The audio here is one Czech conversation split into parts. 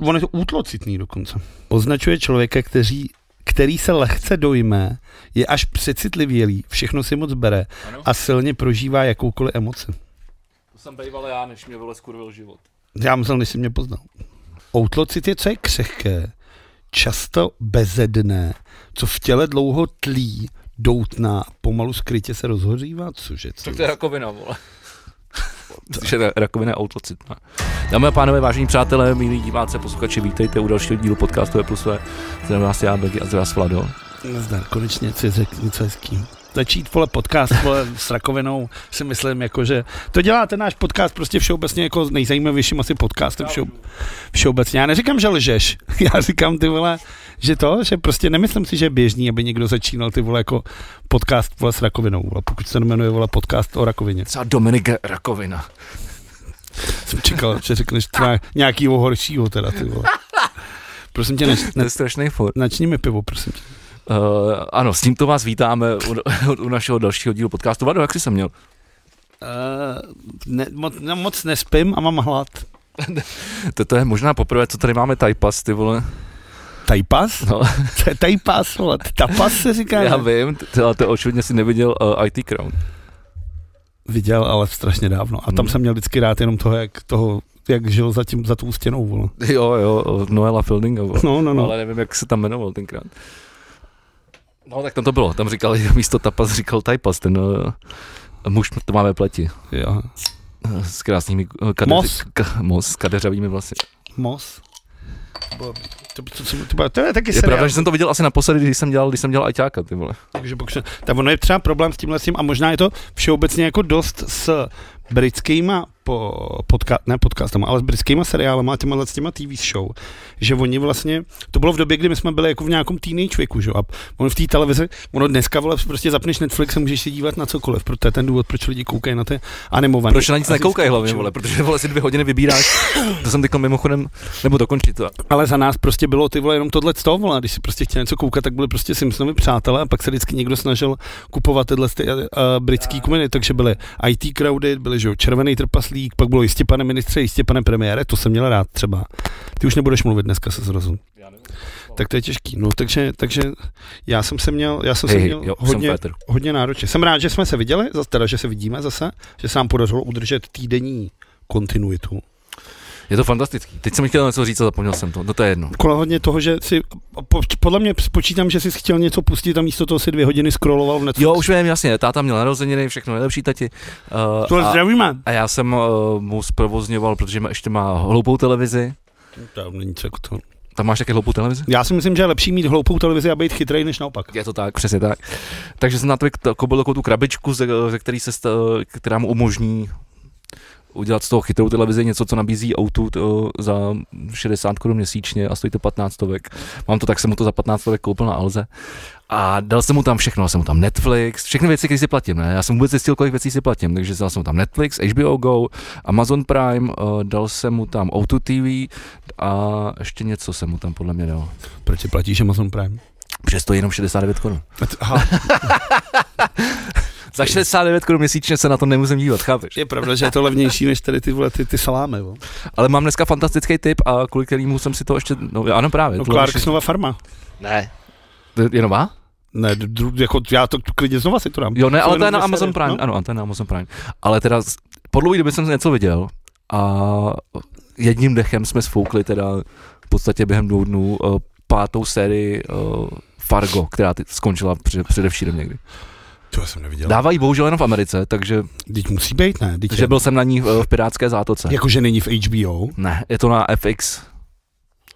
on je to útlocitný dokonce. Označuje člověka, kteří, který se lehce dojme, je až přecitlivělý, všechno si moc bere Ano. a silně prožívá jakoukoliv emoci. To jsem býval já, než mě vole skurvil život. Já myslel, než jsi mě poznal. Outlocit je, co je křehké, často bezedné, co v těle dlouho tlí, doutná, pomalu skrytě se rozhořívá, cože? Co? Tak to je rakovina, vole. Ra- rakovina je autocitná. Dámy a pánové, vážení přátelé, milí diváci, posluchači, vítejte u dalšího dílu podcastu plus své. Zdravím vás já, Begy, a zdravím vás Vlado. Nazdar, konečně si řekl něco hezký. Začít, vole, podcast, vole, s rakovinou, si myslím, jako, že to dělá ten náš podcast prostě všeobecně jako nejzajímavějším asi podcastem všeo, všeobecně. Já neříkám, že lžeš, já říkám, ty vole, že to, že prostě nemyslím si, že je běžný, aby někdo začínal ty vole jako podcast vole, s rakovinou, vole, pokud se jmenuje vole podcast o rakovině. Třeba Dominik Rakovina. Jsem čekal, že řekneš třeba nějakýho horšího teda, ty vole. Prosím tě, neč, To ne, je strašný for. načni mi pivo, prosím tě. Uh, ano, s tímto vás vítáme u, u našeho dalšího dílu podcastu. Vlado, jak jsi se měl? Uh, ne, moc, no, moc nespím a mám hlad. To, to je možná poprvé, co tady máme tajpas, ty vole. Tajpas? No, To je tajpas, vole. Tapas se říká. já ne? vím, ale to očividně si neviděl uh, IT Crown. Viděl, ale strašně dávno. A tam Hmm. jsem měl vždycky rád jenom toho, jak toho, jak žil za, tím, za tou stěnou, vole. Jo, jo, Noela Fieldinga, vole. No, no, no. ale nevím, jak se tam jmenoval tenkrát. No tak tam to bylo, tam říkali, místo tapas říkal tajpas, ten uh, muž to máme pleti. Jo. Uh, s krásnými kadeři, Mos. K, mos, kadeřavými vlasy. Mos. To, to, to, to, to, to je taky Je seriál. pravda, že jsem to viděl asi naposledy, když jsem dělal, když jsem dělal ajťáka, ty vole. Takže pokud, tak ono je třeba problém s tímhle s tím a možná je to všeobecně jako dost s britskýma po, podka, ne podcastama, ale s britskýma seriálama a těma s těma TV show, že oni vlastně, to bylo v době, kdy my jsme byli jako v nějakém teenage věku, že a ono v té televizi, ono dneska, vole, prostě zapneš Netflix a můžeš se dívat na cokoliv, proto to je ten důvod, proč lidi koukají na ty animované. Proč na nic nekoukají hlavně, vole, protože vole si dvě hodiny vybíráš. To jsem teďka mimochodem, nebo dokončit to. Ale za nás prostě bylo ty vole jenom tohle z toho, vole. Když si prostě chtěl něco koukat, tak byli prostě Simpsonovi přátelé a pak se vždycky někdo snažil kupovat tyhle ty, uh, britský komedy, takže byly IT crowdy, byly že jo, červený trpaslík, pak bylo jistě pane ministře, jistě pane premiére, to jsem měl rád třeba. Ty už nebudeš mluvit dneska se zrozum. Tak to je těžký. No, takže, takže já jsem se měl, já jsem se Hej, měl jo, jsem hodně, Féter. hodně náročně. Jsem rád, že jsme se viděli, teda, že se vidíme zase, že se nám podařilo udržet týdenní kontinuitu. Je to fantastický. Teď jsem chtěl něco říct a zapomněl jsem to. No to je jedno. Kolo hodně toho, že si, po, podle mě spočítám, že jsi chtěl něco pustit a místo toho si dvě hodiny scrolloval v Netflixu. Jo, už vím, jasně, táta měl narozeniny, všechno nejlepší tati. Uh, To a, zdravíme. a já jsem uh, mu zprovozňoval, protože má, ještě má hloupou televizi. To není co jako to. Tam máš taky hloupou televizi? Já si myslím, že je lepší mít hloupou televizi a být chytrej, než naopak. Je to tak, přesně tak. Takže jsem na to koupil takovou tu krabičku, ze, ze který se, sta- která mu umožní udělat z toho chytrou televizi něco, co nabízí O2 to, za 60 korun měsíčně a stojí to 15 stovek. Mám to tak, jsem mu to za 15 stovek koupil na Alze. A dal jsem mu tam všechno, dal jsem mu tam Netflix, všechny věci, které si platím, ne? Já jsem vůbec zjistil, kolik věcí si platím, takže dal jsem mu tam Netflix, HBO Go, Amazon Prime, uh, dal jsem mu tam O2 TV a ještě něco jsem mu tam podle mě dal. Proč si platíš Amazon Prime? Stojí jenom 69 korun. Aha, Za 69 korun měsíčně se na to nemusím dívat, chápeš? je pravda, že je to levnější než tady ty, vole, ty, ty salámy. Vo. Ale mám dneska fantastický tip a kvůli kterému jsem si to ještě, no ano právě. No Clarksonova farma. Ne. To Je nová? Ne, dru, jako já to klidně znova si to dám. Jo, ne, ale to je na Amazon Prime, no. ano, to je na Amazon Prime. Ale teda po dlouhé době jsem něco viděl a jedním dechem jsme sfoukli teda v podstatě během dvou dnů uh, pátou sérii uh, Fargo, která skončila před, především někdy. To jsem neviděl. Dávají bohužel jenom v Americe, takže, Teď musí být, ne? Teď je, byl jsem na ní uh, v Pirátské zátoce. Jakože není v HBO. Ne, je to na FX.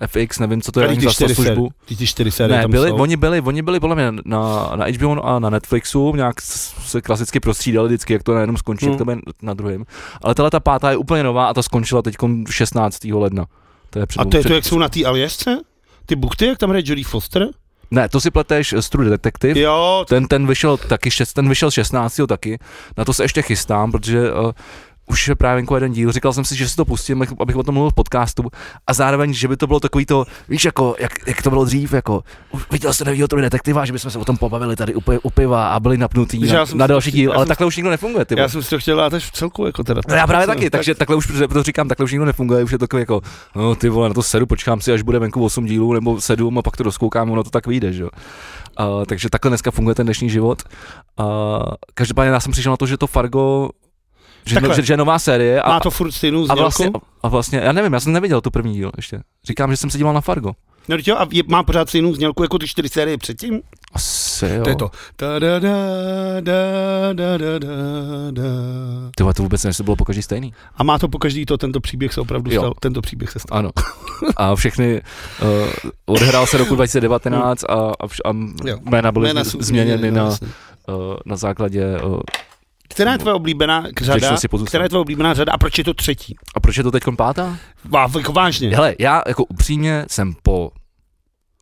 FX, nevím, co to je za službu. ty, ty čtyři série Ne, tam byli, jsou. oni byli, oni byli podle mě na, na HBO a na Netflixu, nějak se klasicky prostřídali vždycky, jak to na jednom skončí, Hmm. jak to bude na druhém. Ale tahle ta pátá je úplně nová a ta skončila teď 16. ledna. To je před, A to je před, to, jak jsou na té Aljašce? Ty bukty, jak tam hraje Jodie Foster? Ne, to si pleteš s True Detective. Jo, Ten, ten vyšel taky, šest, ten vyšel 16. taky. Na to se ještě chystám, protože uh, už je právě jako jeden díl, říkal jsem si, že si to pustím, abych o tom mluvil v podcastu a zároveň, že by to bylo takový to, víš, jako, jak, jak to bylo dřív, jako, viděl jste novýho toho detektiva, že bychom se o tom pobavili tady u, u piva a byli napnutí na, na další díl, ale takhle už nikdo nefunguje, ty. Já jsem si to chtěl dát až v celku, jako teda. No já právě Tak, taky, tak- takže takhle už, to říkám, takhle už nikdo nefunguje, už je to takový jako, no ty vole, na to sedu, počkám si, až bude venku 8 dílů nebo 7 a pak to doskoukám, ono to tak vyjde, že jo. Uh, takže takhle dneska funguje ten dnešní život. Uh, každopádně já jsem přišel na to, že to Fargo, že, Takhle. že, že je nová série a, Má to furt stejnou a, vlastně, a vlastně, já nevím, já jsem neviděl tu první díl ještě. Říkám, že jsem se díval na Fargo. No jo, a je, má pořád stejnou znělku jako ty čtyři série předtím? Asi jo. To je to. Da, da, da, da, da, da, da, da. Ty to vůbec nevím, jestli bylo po každý stejný. A má to po každý to, tento příběh se opravdu Jo. stal. Tento příběh se stal. Ano. A všechny, uh, odehrál se roku 2019 a, a, vš- a jména byly Jména změněny na, no, uh, na základě uh, Která je tvoje oblíbená řada? Pozůstalým. Která je tvoje oblíbená řada a proč je to třetí? A proč je to teď pátá? Vá, jako vážně. Hele, já jako upřímně jsem po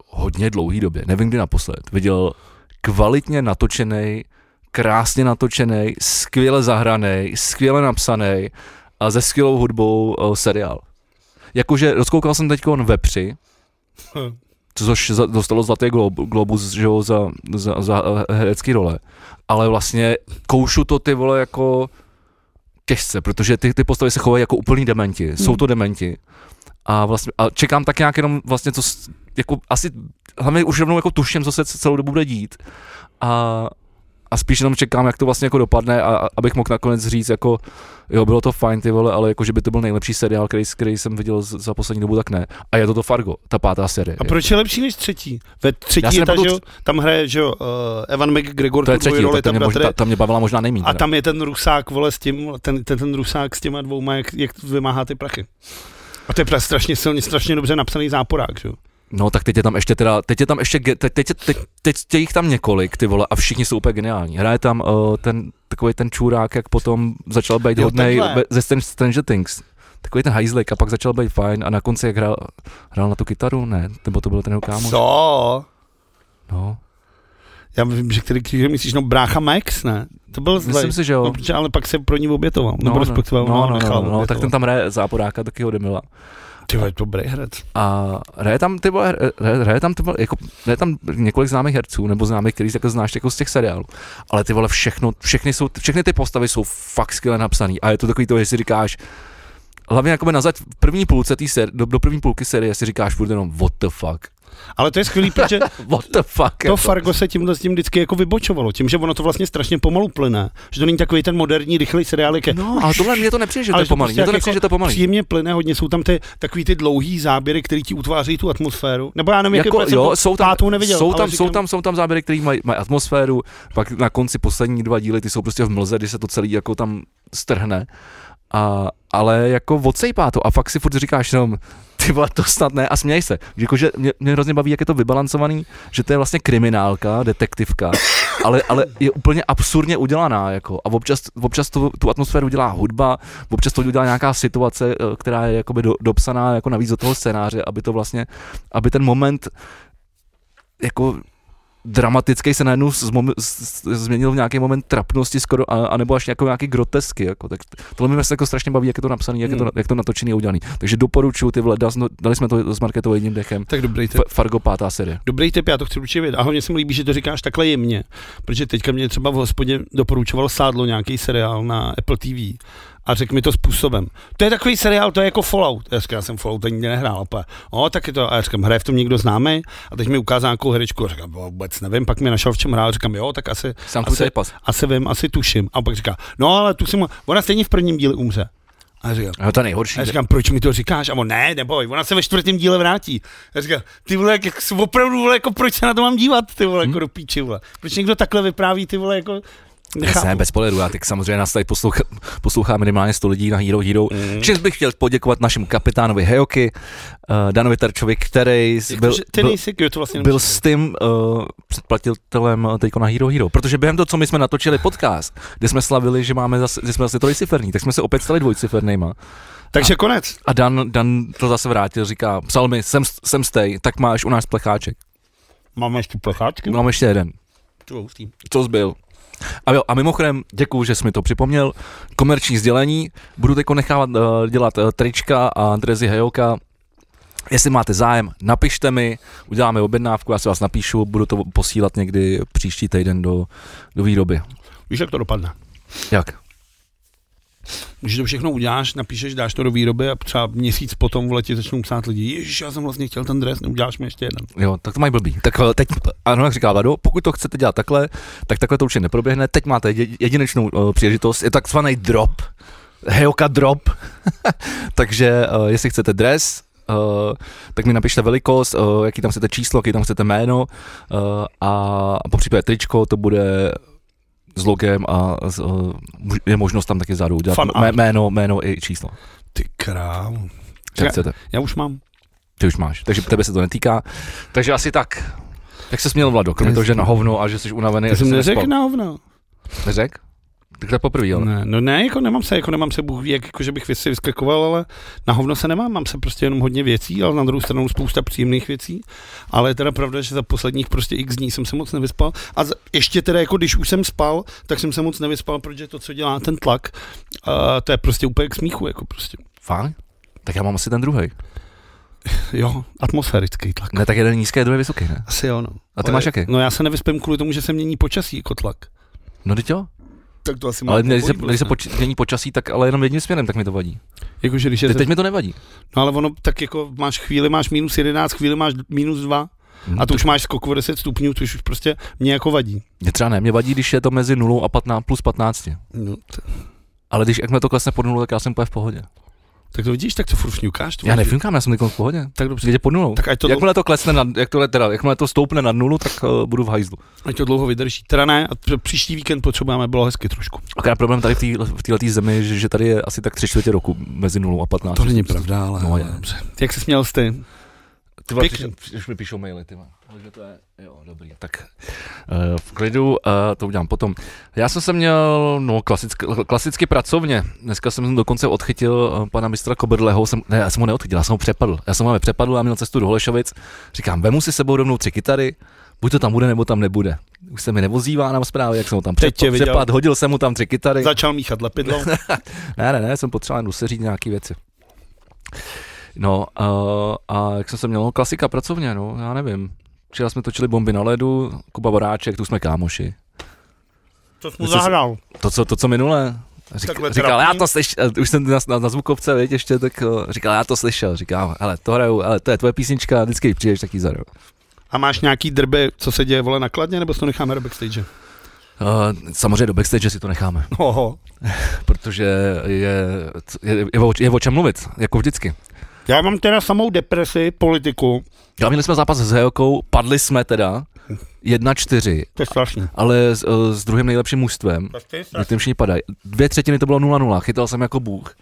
hodně dlouhý době, nevím kdy naposled, viděl kvalitně natočený, krásně natočený, skvěle zahraný, skvěle napsaný a se skvělou hudbou uh, seriál. Jakože rozkoukal jsem teď Vepři, Hm. Což za- dostalo Zlatý glob, globus že jo, za, za, za herecký role. Ale vlastně koušu to ty vole jako těžce, protože ty, ty postavy se chovají jako úplný dementi. Jsou Hmm. to dementi. A, vlastně, a čekám tak nějak jenom vlastně, co, jako asi, hlavně už rovnou jako tuším, co se celou dobu bude dít. A, a spíš jenom čekám, jak to vlastně jako dopadne a, abych mohl nakonec říct jako, jo, bylo to fajn ty vole, ale jako, že by to byl nejlepší seriál, který, který jsem viděl za poslední dobu, tak ne. A je to to Fargo, ta pátá série. A proč je lepší než třetí? Ve třetí je ta, že jo, tam hraje, že jo, uh, Evan McGregor, to je třetí, roli, tam mě, možná, bratře, ta, ta mě bavila možná nejméně. a tam je ten rusák, vole, s tím, ten, ten, ten rusák s těma dvouma, jak, jak vymáhá ty prachy. A to je strašně silně, strašně dobře napsaný záporák, že jo. No tak teď je tam ještě teda, teď je tam ještě, teď, teď, teď, teď je jich tam několik, ty vole, a všichni jsou úplně geniální. Hraje tam uh, ten, takový ten čurák, jak potom začal být hodnej ze Stran- Stranger Things. Takový ten hajzlik a pak začal být fajn a na konci jak hrál, hrál na tu kytaru, ne, nebo to byl ten jeho kámoš. Co? No, Já vím, že který kříž myslíš, no brácha Max, ne? To byl zlej. myslím si, že jo. No, protože, ale pak se pro ní obětoval, No, nebo no, respektive no, no, nechal no, no, no, tak ten tam hraje záporáka, taky Demila. Ty vole, dobrý herec. A hraje tam, ty vole, hraje, tam, ty vole, jako, hraje tam několik známých herců, nebo známých, který jako znáš jako z těch seriálů. Ale ty vole, všechno, všechny, jsou, všechny ty postavy jsou fakt skvěle napsaný. A je to takový to, že si říkáš, hlavně jakoby na zač- v první půlce té série, do, do první půlky série si říkáš furt jenom what the fuck. Ale to je skvělý, protože What the fuck. to Fargo se tímhle s tím vždycky jako vybočovalo, tím, že ono to vlastně strašně pomalu plyne, že to není takový ten moderní, rychlý seriál, jak je No, ale tohle mě to nepřijde, že to je to pomalý. prostě to nepřijde, jako že to pomalý. příjemně plyne, hodně jsou tam ty takový ty dlouhý záběry, které ti utváří tu atmosféru. Nebo já nevím, Jako, jak jo, jsou tam, neviděl, jsou, tam, říkám- jsou, tam, jsou tam záběry, které mají, mají atmosféru, pak na konci poslední dva díly, ty jsou prostě v mlze, kdy se to celý jako tam strhne. A, ale jako odsejpá to a fakt si furt říkáš jenom, ty vole, to snad ne a směj se. Jakože mě, mě hrozně baví, jak je to vybalancovaný, že to je vlastně kriminálka, detektivka, ale, ale je úplně absurdně udělaná jako a občas, občas tu, tu atmosféru dělá hudba, občas to udělá nějaká situace, eh, která je jakoby do, dopsaná jako navíc do toho scénáře, aby to vlastně, aby ten moment jako dramatický se najednou z, změnil v nějaký moment trapnosti skoro, a, anebo až jako nějaký grotesky, jako, tak tohle mě vlastně jako strašně baví, jak je to napsané, jak, je to, Hmm. jak to natočený a udělaný. Takže doporučuji ty vole, dali, jsme- dali jsme to s Marketou jedním dechem. Tak dobrý tip. F- Fargo pátá série. Dobrý tip, já to chci určitě vědět. A hlavně se mi líbí, že to říkáš takhle jemně, protože teďka mě třeba v hospodě doporučoval Sádlo nějaký seriál na Apple TV a řekl mi to způsobem. To je takový seriál, to je jako Fallout. Já říkám, já jsem Fallout ani nikdy nehrál. Opět. O, tak je to, a já říkám, hraje v tom někdo známý? A teď mi ukázal nějakou herečku, a říkám, "Bo, vůbec nevím, pak mi našel v čem hrál, říkám, jo, tak asi, Sám Asi- pas. asi vím, asi tuším. A pak říká, no ale tu jsem, ona stejně v prvním díle umře. A já říkám, No to nejhorší. a já říkám, proč mi to říkáš? A on, ne, neboj, ona se ve čtvrtém díle vrátí. Já říkám, ty vole, jak, opravdu, vole, jako proč se na to mám dívat, ty vole, jako do píči, vole. Proč někdo takhle vypráví, ty vole, jako, nechápu. Ne, bez spoilerů, já teď samozřejmě nás tady poslouchá, poslouchá minimálně 100 lidí na Hero Hero. Mm. Čím bych chtěl poděkovat našemu kapitánovi Hejoky, uh, Danovi Terčovi, který Jak byl, to, že ty byl, nejsi, jo, to vlastně byl nemůžu s tím uh, předplatitelem teď na Hero Hero, protože během toho, co my jsme natočili podcast, kde jsme slavili, že máme zase, že jsme zase trojciferný, tak jsme se opět stali dvojcifernýma. Takže konec. A Dan, Dan to zase vrátil, říká, psal mi, jsem, jsem stej, tak máš u nás plecháček. Máme ještě plecháčky. Mám ještě jeden. To. Co zbyl? A jo, a mimochodem, děkuju, že jsi mi to připomněl. Komerční sdělení, budu teď nechávat uh, dělat uh, trička a Drezy Hejoka. Jestli máte zájem, napište mi, uděláme objednávku, já si vás napíšu, budu to posílat někdy příští týden do, do výroby. Víš, jak to dopadne? Jak? Když to všechno uděláš, napíšeš, dáš to do výroby a třeba měsíc potom v letě začnou psát lidi, ježiš, já jsem vlastně chtěl ten dres, neuděláš mi ještě jeden. Jo, tak to mají blbý. Tak eh, teď, ano, jak říká Vlado, pokud to chcete dělat takhle, tak takhle to určitě neproběhne. Teď máte jedi- jedinečnou uh, příležitost, je takzvaný drop, Hejoka drop. Takže uh, jestli chcete dres, Uh, tak mi napište velikost, uh, jaký tam chcete číslo, jaký tam chcete jméno uh, a po případě tričko to bude s logem a s, uh, je možnost tam taky vzadu udělat Fan jméno, jméno i číslo. Ty Čekaj, chcete. Já už mám. Ty už máš, takže tebe se to netýká. Takže asi tak. Jak se směl Vlado, kromě toho, že na hovno a že jsi unavený. Já jsem neřekl na hovno. Neřek? Tak to poprvé, ale. Ne, no ne, jako nemám se, jako nemám se Bůh ví, jak, jako že bych věci vyskakoval, ale na hovno se nemám, mám se prostě jenom hodně věcí, ale na druhou stranu spousta příjemných věcí. Ale je teda pravda, že za posledních prostě x dní jsem se moc nevyspal. A za, ještě teda jako když už jsem spal, tak jsem se moc nevyspal, protože to, co dělá ten tlak, uh, to je prostě úplně k smíchu, jako prostě. Fakt? Tak já mám asi ten druhý. Jo, atmosférický tlak. Ne, tak jeden nízký, druhý vysoký, ne? Asi jo, no. A ty Ale- máš jaký? No já se nevyspím kvůli tomu, že se mění počasí jako tlak. No teď jo. Tak to asi Ale má když se, když se vlastně. poč- mění počasí, tak ale jenom jedním směrem, tak mi to vadí. Jakože když je Teď, ze- teď mi to nevadí. No ale ono tak jako máš chvíli, máš minus 11, chvíli máš minus 2 Hm, a to už máš skok o 10 stupňů, což už prostě mě jako vadí. Mě třeba ne, mě vadí, když je to mezi 0 a 15 plus 15. No, t- Ale když jakmile to klesne pod 0, tak já jsem úplně v pohodě. Tak to vidíš, tak to furt fňukáš. to Já nefňukám, já jsem teď v pohodě. Tak dobře, je pod nulou. tak ať to, Jakmile to klesne na, jak to, teda, jakmile to stoupne na nulu, tak uh, budu v hajzlu. ať to dlouho vydrží. Teda ne, a příští víkend potřebujeme, bylo hezky trošku. Akorát problém tady v této v této zemi, že, že tady je asi tak tři čtvrtě roku mezi nulou a 15. To není pravda, ale No, je. dobře. Jak se směl ty? Ty Pěkný. už, mi píšou maily, ty vole. Ale že to je, jo, dobrý. Tak uh, v klidu, to udělám potom. Já jsem se měl, no klasicky, klasicky pracovně. Dneska jsem dokonce odchytil uh, pana mistra Koberleho, jsem, ne, já jsem ho neodchytil, já jsem ho přepadl. Já jsem ho přepadl a měl cestu do Holešovic. Říkám, vemu si s sebou rovnou tři kytary, buď to tam bude, nebo tam nebude. Už se mi nevozívá na zprávy, jak jsem ho tam přepad, přepad, hodil jsem mu tam tři kytary. Začal míchat lepidlo. Ne, ne, ne, jsem potřeboval jen doseřít nějaký věci. No uh, a jak jsem se měl, no, klasika pracovně, no, já nevím. Včera jsme točili bomby na ledu, Kuba Voráček, tu jsme kámoši. To jsi mu zahrál. To, co, to, co minule. Řík, Takhle říkal, trapný? já to slyšel, už jsem na, na, na zvukovce, věď, ještě, tak uh, říkal, já to slyšel, říkám, ale to hraju, ale to je tvoje písnička, vždycky přijdeš, tak ji zahraju. A máš nějaký drby, co se děje vole nakladně, nebo si to necháme do backstage? Uh, samozřejmě do backstage si to necháme, Oho. protože je, je, je, o, je o čem mluvit, jako vždycky. Já mám teda samou depresi, politiku, Já měli jsme zápas s Hejokou, padli jsme teda 1-4, to je strašný. ale s, eh, s druhým nejlepším mužstvem, To všichni padají. Dvě třetiny to bylo 0-0, chytal jsem jako bůh.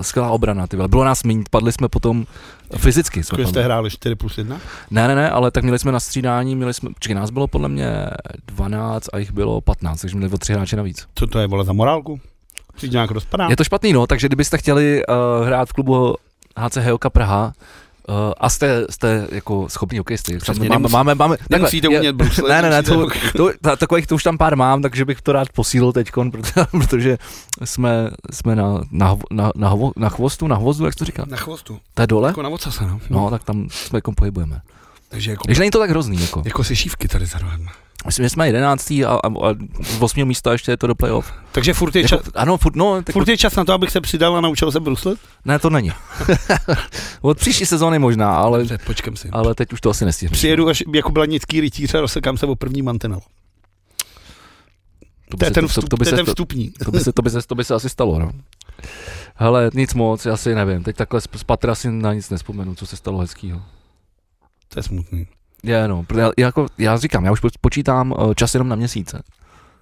Skvělá obrana, ty vole. Bylo nás méně, padli jsme potom fyzicky. Jsme jste hráli 4 plus 1? Ne, ne, ne, ale tak měli jsme na střídání, měli jsme, čekaj, nás bylo podle mě 12 a jich bylo 15, takže měli o tři hráče navíc. Co to je, vole, za morálku? Nějak rozpadá? Je to špatný, no, takže kdybyste chtěli uh, hrát v klubu HC Hejoka Praha, Uh, a jste, jste jako schopný hokejisty. Přesně, máme, nemusí- máme, máme, takhle, Nemusíte umět bruslit. Ne, ne, ne, to, to, ta, takových to už tam pár mám, takže bych to rád posílil teď, protože jsme, jsme na, na, na, na, na chvostu, na hvozdu, jak jsi to říká? Na chvostu. To je dole? Jako na ocase, no. No, tak tam jsme jako pohybujeme. Takže jako, Takže není to tak hrozný, jako. jako se šívky tady za rohem. Myslím, že jsme jedenáctý a, a, a z osmého místa ještě je to do playoff. Takže furt je, Jako, čas, ano, furt, no, tak, furt je čas na to, abych se přidal a naučil se bruslit? ne, to není. Od příští sezóny možná, ale, Dobře, počkem si. ale teď už to asi nestihnu. Přijedu až jako blanický rytíř a rozsekám se o první mantinel. To To je se- ten, vstup, to, by to je se, ten to, vstupní. to, by se, to, by se, to by se asi stalo, no. Hele, nic moc, já si nevím. Teď takhle z z patra si na nic nespomenu, co se stalo hezkýho. To je smutný. Je, no, já, jako, já říkám, já už po- počítám uh, čas jenom na měsíce.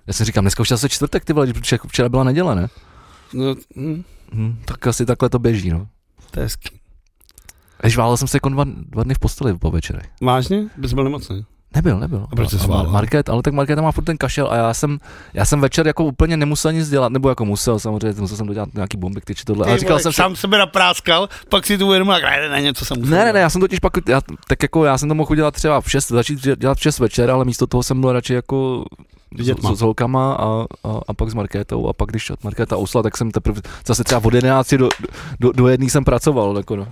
Já si říkám, dneska už je zase čtvrtek, ty vole, protože včera byla neděle, ne? No, hm, Hm, tak asi takhle to běží, no. to je hezký. Když válel jsem se jako dva, dva dny v posteli po večerech. Vážně? Bys byl nemocný? Nebyl, nebyl. A proč jsi A- a sválel? Market, ale tak Markéta má furt ten kašel a já jsem, já jsem večer jako úplně nemusel nic dělat, nebo jako musel, samozřejmě, musel jsem dodělat nějaký bomby, či tohle. Ale Ty říkal vole, jsem si, sám sebe napráskal, pak si tu uvědomil, ne, ne, něco jsem musel. ne, ne, ne, já jsem totiž pak, já, tak jako já jsem to mohl udělat třeba v 6, začít dělat v 6 večer, ale místo toho jsem byl radši jako s, s holkama a, a, a, pak s Markétou a pak když Markéta usla, tak jsem teprve zase třeba od 11 do, do, do jedný jsem pracoval, jako no.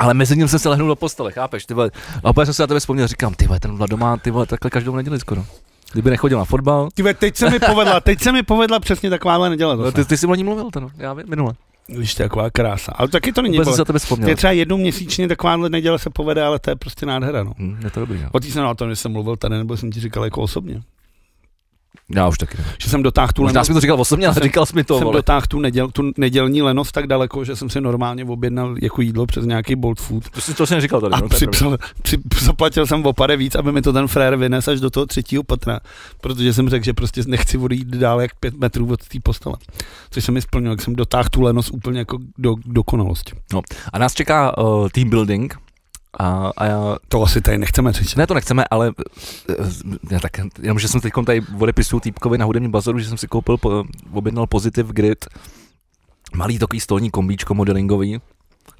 Ale mezi ním jsem se lehnul do postele, chápeš, ty vole. A opět jsem si na tebe vzpomněl, říkám, ty vole, ten Vlado má, ty vole, takhle každou neděli skoro. Kdyby nechodil na fotbal, Ty ve, teď se mi povedla, teď se mi povedla přesně takováhle neděle. no, ty, ty jsi o ní mluvil, to no, já vím, minule. Když to je taková krása. Ale taky to není. Vůbec Vole. se na tebe vzpomněl. je třeba jednou měsíčně takováhle neděle se povede, ale to je prostě nádhera. No. Hm, je to dobrý, no. O té jsem o tom, že jsem mluvil tady, nebo jsem ti říkal jako osobně. Já už taky. Že jsem dotáhl tu lenost, jsi mi to říkal osobně, ale Jsem- říkal jsi mi to, jsem vole. dotáhl tu, neděl, tu nedělní lenost tak daleko, že jsem si normálně objednal jako jídlo přes nějaký Bolt Food. To jsi to jsi neříkal tady, A no, připsal, při, zaplatil jsem o pade víc, aby mi to ten frér vynes až do toho třetího patra, protože jsem řekl, že prostě nechci odejít dál jak pět metrů od té postele. Což se mi splnilo, jak jsem dotáhl tu lenost úplně jako do dokonalosti. A nás čeká uh, team building. A, a já, To asi tady nechceme říct. ne, to nechceme, ale uh, já tak, jenom, že jsem teď tady odepisuju týpkovi na hudebním bazaru, že jsem si koupil, po, objednal Positive Grid, malý takový stolní kombíčko modelingový,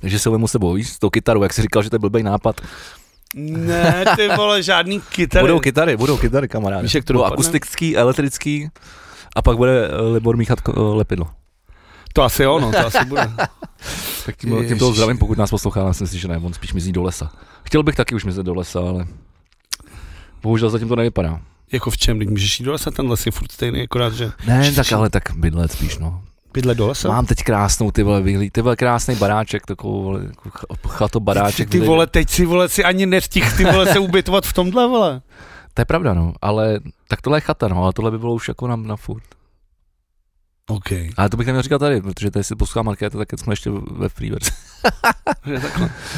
takže se vemu sebou, víš, s tou kytarou, jak jsi říkal, že to je blbý nápad. Ne, ty vole, žádný kytary. Budou kytary, budou kytary, kamaráde. Víš, jak to Budou akustický, elektrický a pak bude eh, Libor míchat lepidlo. To asi ono, to asi bude. Tak tím, tím toho zdravím, pokud nás poslouchá, myslím si, že ne, on spíš mizí do lesa. Chtěl bych taky už mizet do lesa, ale bohužel zatím to nevypadá. Jako v čem, když můžeš jít do lesa, ten les je furt stejný, akorát, že Ne, tak ale tak bydlet spíš, no. bydle do lesa. Mám teď krásnou ty vole vyhlíd, ty vole krásný baráček, takovou vole, jako ch- chato baráček. ty kde- vole, teď si vole si ani nestih ty vole se ubytovat v tomhle vole. To je pravda, no, ale tak tohle je chata, no, ale tohle by bylo už jako na, na furt. OK. Ale to bych neměl říkat tady, protože tady si poslouchá Markéta, tak jsme ještě ve free verzi.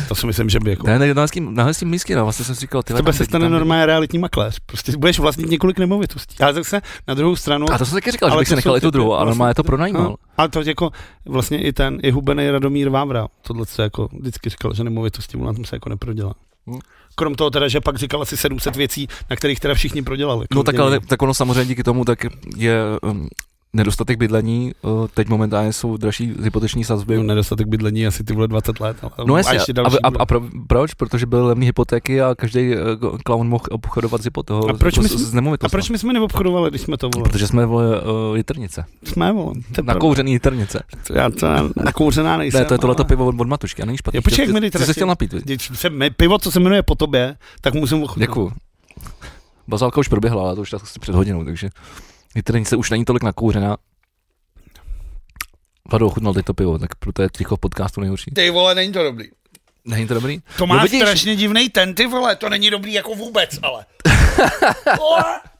To si myslím, že by jako... Ne, ne, na hezkým, na hezkým místě, no, vlastně jsem si říkal, ty tebe se stane normálně realitní makléř. Prostě budeš vlastnit několik nemovitostí. Ale zase na druhou stranu... A to jsem taky říkal, že Ale bych si nechal i tu druhou, a vlastně- normálně to pronajímal. No, ale to jako vlastně i ten, i hubený Radomír Vávra, tohle se jako vždycky říkal, že nemovitosti mu na tom se jako neprodělá. Hm. Krom toho teda, že pak říkal asi 700 věcí, na kterých teda všichni prodělali. No tak, ale, tak ono samozřejmě díky tomu tak je um, nedostatek bydlení, uh, teď momentálně jsou dražší hypoteční sazby. No, nedostatek bydlení asi ty vole 20 let. Ale No a jasně, ještě a, další a, bude. a, pro, proč? Protože byly levné hypotéky a každý klaun mohl obchodovat s hypotékou. A proč my jsme- nemovitostmi. a proč my jsme neobchodovali, když jsme to volili? Protože jsme vole uh, jitrnice. Jsme, vole. Nakouřený jitrnice. To Já to nakouřená nejsem. Ne, to je tohleto pivo od, od Matušky a není špatný. Jo, počkej, jak Ty- mi ty, radši- chtěl napít, se Pivo, co se jmenuje po tobě, tak musím ochutnat. Děkuju. Bazálka už proběhla, ale to už asi před hodinou, takže jitrnice už není tolik nakouřená. Vlado ochutnal teď to pivo, tak proto je ticho v podcastu nejhorší. Ty vole, není to dobrý. Není to dobrý? To má No strašně divný ten, ty vole, to není dobrý jako vůbec, ale.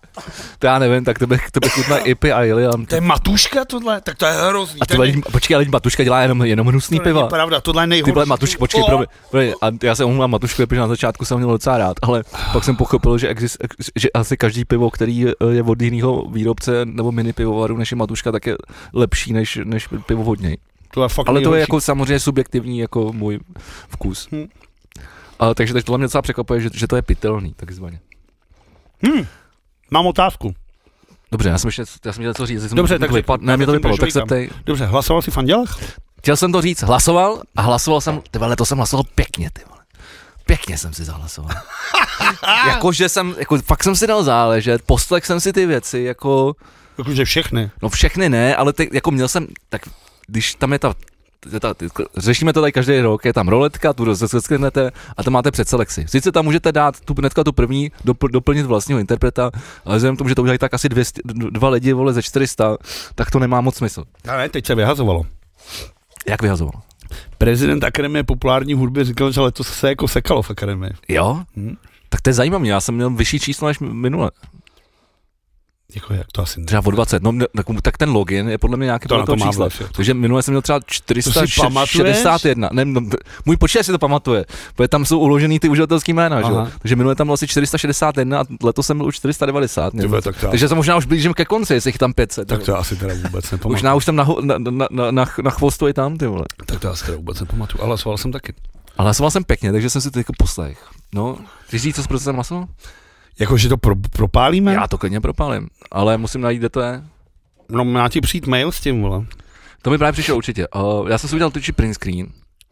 To já nevím, tak to bych, to bych chutnal Ipy a Iliam. to je matuška tohle, tak to je hrozný. A to ty nej- počkej, ale Matuška dělá jenom, jenom hnusný to piva. pravda, tohle je nejhorší. Ty vole, Matušky, počkej, promiň, promiň, a já se omlouvám Matušku, protože na začátku jsem měl docela rád, ale pak jsem pochopil, že, exist, že asi každý pivo, který je od jiného výrobce nebo mini pivovaru než je Matuška, tak je lepší než, než pivo od něj. To je fakt Ale to je jako samozřejmě subjektivní jako můj vkus. Hm. A, takže teď tohle mě docela překvapuje, že, že to je pitelný, takzvaně. Hm. Mám otázku. Dobře, já jsem ještě, já jsem měl co říct, jsem Dobře, tak vypad, ne, mě to vypadlo, tak se ptej. Dobře, hlasoval jsi v Andělech? Chtěl jsem to říct, hlasoval a hlasoval jsem, ty vole, to jsem hlasoval pěkně, ty vole. Pěkně jsem si zahlasoval. Jakože jsem, jako fakt jsem si dal záležet, poslech jsem si ty věci, jako, Jakože všechny. no všechny ne, ale ty, jako měl jsem, tak když tam je ta, ta řešíme to tady každý rok, je tam roletka, tu rozesknete a tam máte předselekci. Sice tam můžete dát tu hnedka tu první, dopl, doplnit vlastního interpreta, ale vzhledem k tomu, že to udělají tak asi 200, dva lidi, vole, ze 400, tak to nemá moc smysl. A ne, teď se vyhazovalo. Jak vyhazoval? Prezident Akademie populární hudby říkal, že letos se jako sekalo v Akademii. Jo? Hm? Tak to je zajímavé, já jsem měl vyšší číslo než minule. Jako jak to asi ne. Třeba o 20, no, tak, tak ten login je podle mě nějaký To to čísla. jo. Takže minule jsem měl třeba To si pamatuješ? 461. Ne, no, můj počítač si to pamatuje, protože tam jsou uložený ty uživatelský jména, že? Takže minule tam bylo asi 461 a letos jsem byl už 490. Ty Nebo, vole, tak to, takže se možná už blížím ke konci, jestli jich tam 500. tak to asi teda vůbec nepamatuju. Možná už jsem na, na, na, na, na, na chvostu i tam, ty vole. Tak to asi teda vůbec nepamatuju, ale hlasoval jsem taky. Ale hlasoval jsem pěkně, takže jsem si to jako poslech. No, chceš říct, co s jsem hlasoval? Jako, že to pro, propálíme? Já to klidně propálím, ale musím najít, kde to je. No má ti přijít mail s tím, vole. To mi právě přišlo určitě. Uh, já jsem si udělal totiž print screen,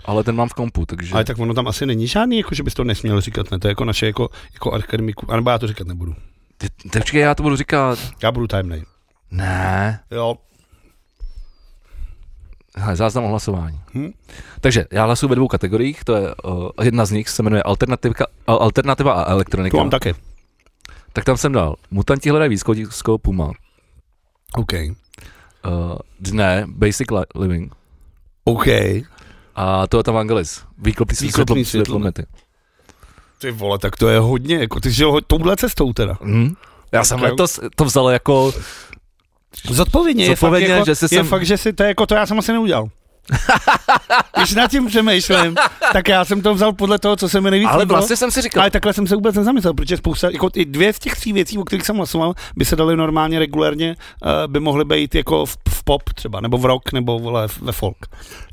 ale ten mám v kompu, takže... Ale tak ono tam asi není žádný, jako že bys to nesměl říkat, ne? To je jako naše jako, jako akademiku, anebo já to říkat nebudu. Ty, počkej, já to budu říkat. Já budu tajemnej. Ne. Jo. Hele, záznam o hlasování. Hm? Takže já hlasuji ve dvou kategoriích, to je uh, jedna z nich se jmenuje alternativa, alternativa a elektronika. To mám taky. Tak tam jsem dal Mutanti hledají výzkumisko Puma. OK. Uh, dne Basic li- Living. OK. A to je tam Angelis. Výklopný Výklopný světlo, světlo. světlomety. Ty vole, tak to je hodně, jako ty žil ho- touhle cestou teda. Hm? Já jsem Ok. letos to vzal jako, Zodpovědně, Zodpovědně, je, fakt, jako, že si je jsem- fakt, že si to jako to já jsem asi neudělal. Když nad tím přemýšlím, tak já jsem to vzal podle toho, co se mi nejvíc ale líbilo. vlastně jsem si říkal, Ale takhle jsem se vůbec nezamyslel, protože spousta, jako i dvě z těch tří věcí, o kterých jsem hlasoval, by se daly normálně regulérně, uh, by mohly být jako v, v pop třeba, nebo v rock, nebo vole, ve folk.